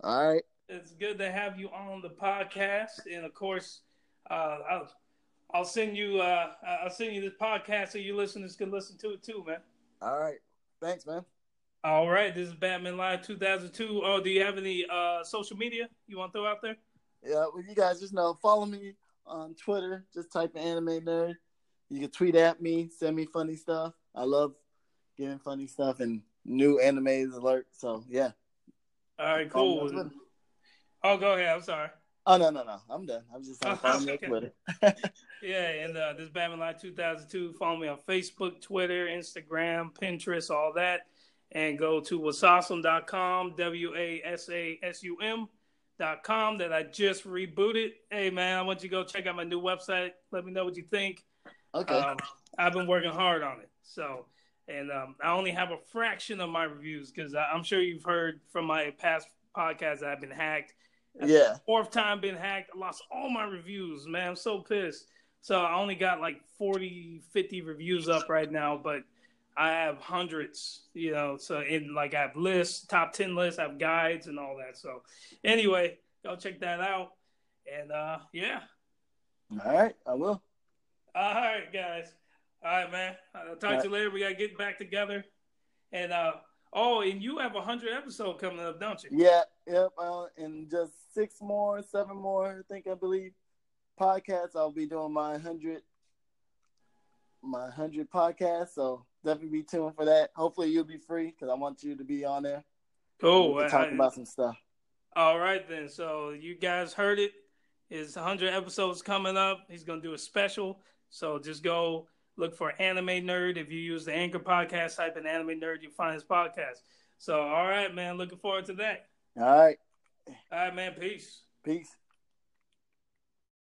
all right, it's good to have you on the podcast, and of course, uh, I'll I'll send you uh, I'll send you this podcast so your listeners can listen to it too, man. all right. Thanks, man. All right, this is Batman Live 2002. Oh, do you have any uh, social media you want to throw out there? Yeah, well, you guys just know follow me on Twitter. Just type in anime nerd. You can tweet at me, send me funny stuff. I love getting funny stuff and new animes alert. So yeah. All right, cool. Oh, go ahead. I'm sorry. Oh no no no! I'm done. I'm just saying follow me on Okay. Twitter. Yeah, and uh, this is Batman Live 2002. Follow me on Facebook, Twitter, Instagram, Pinterest, all that. And go to wasasum.com, W A S A S U M.com, that I just rebooted. Hey, man, I want you to go check out my new website. Let me know what you think. Okay. Um, I've been working hard on it. So, and um, I only have a fraction of my reviews because I'm sure you've heard from my past podcasts that I've been hacked Yeah. fourth time been hacked. I lost all my reviews, man. I'm so pissed. So I only got like 40, 50 reviews up right now, but I have hundreds, you know. So in like I have lists, top ten lists, I have guides and all that. So anyway, go check that out. And uh yeah. All right, I will. All right, guys. All right, man. I'll talk to you later. We gotta get back together. And uh oh, and you have a hundred episode coming up, don't you? Yeah, yep. Uh, in just six more, seven more, I think I believe, podcasts. I'll be doing my hundred, my hundred podcast. So definitely be tuned for that. Hopefully you'll be free because I want you to be on there. Cool. we can talk I- about some stuff. All right then. So you guys heard it. His 100 episodes coming up. He's gonna do a special. So just go look for Anime Nerd. If you use the Anchor podcast, type in Anime Nerd, you'll find his podcast. So all right, man. Looking forward to that. All right, All right, man. Peace. peace.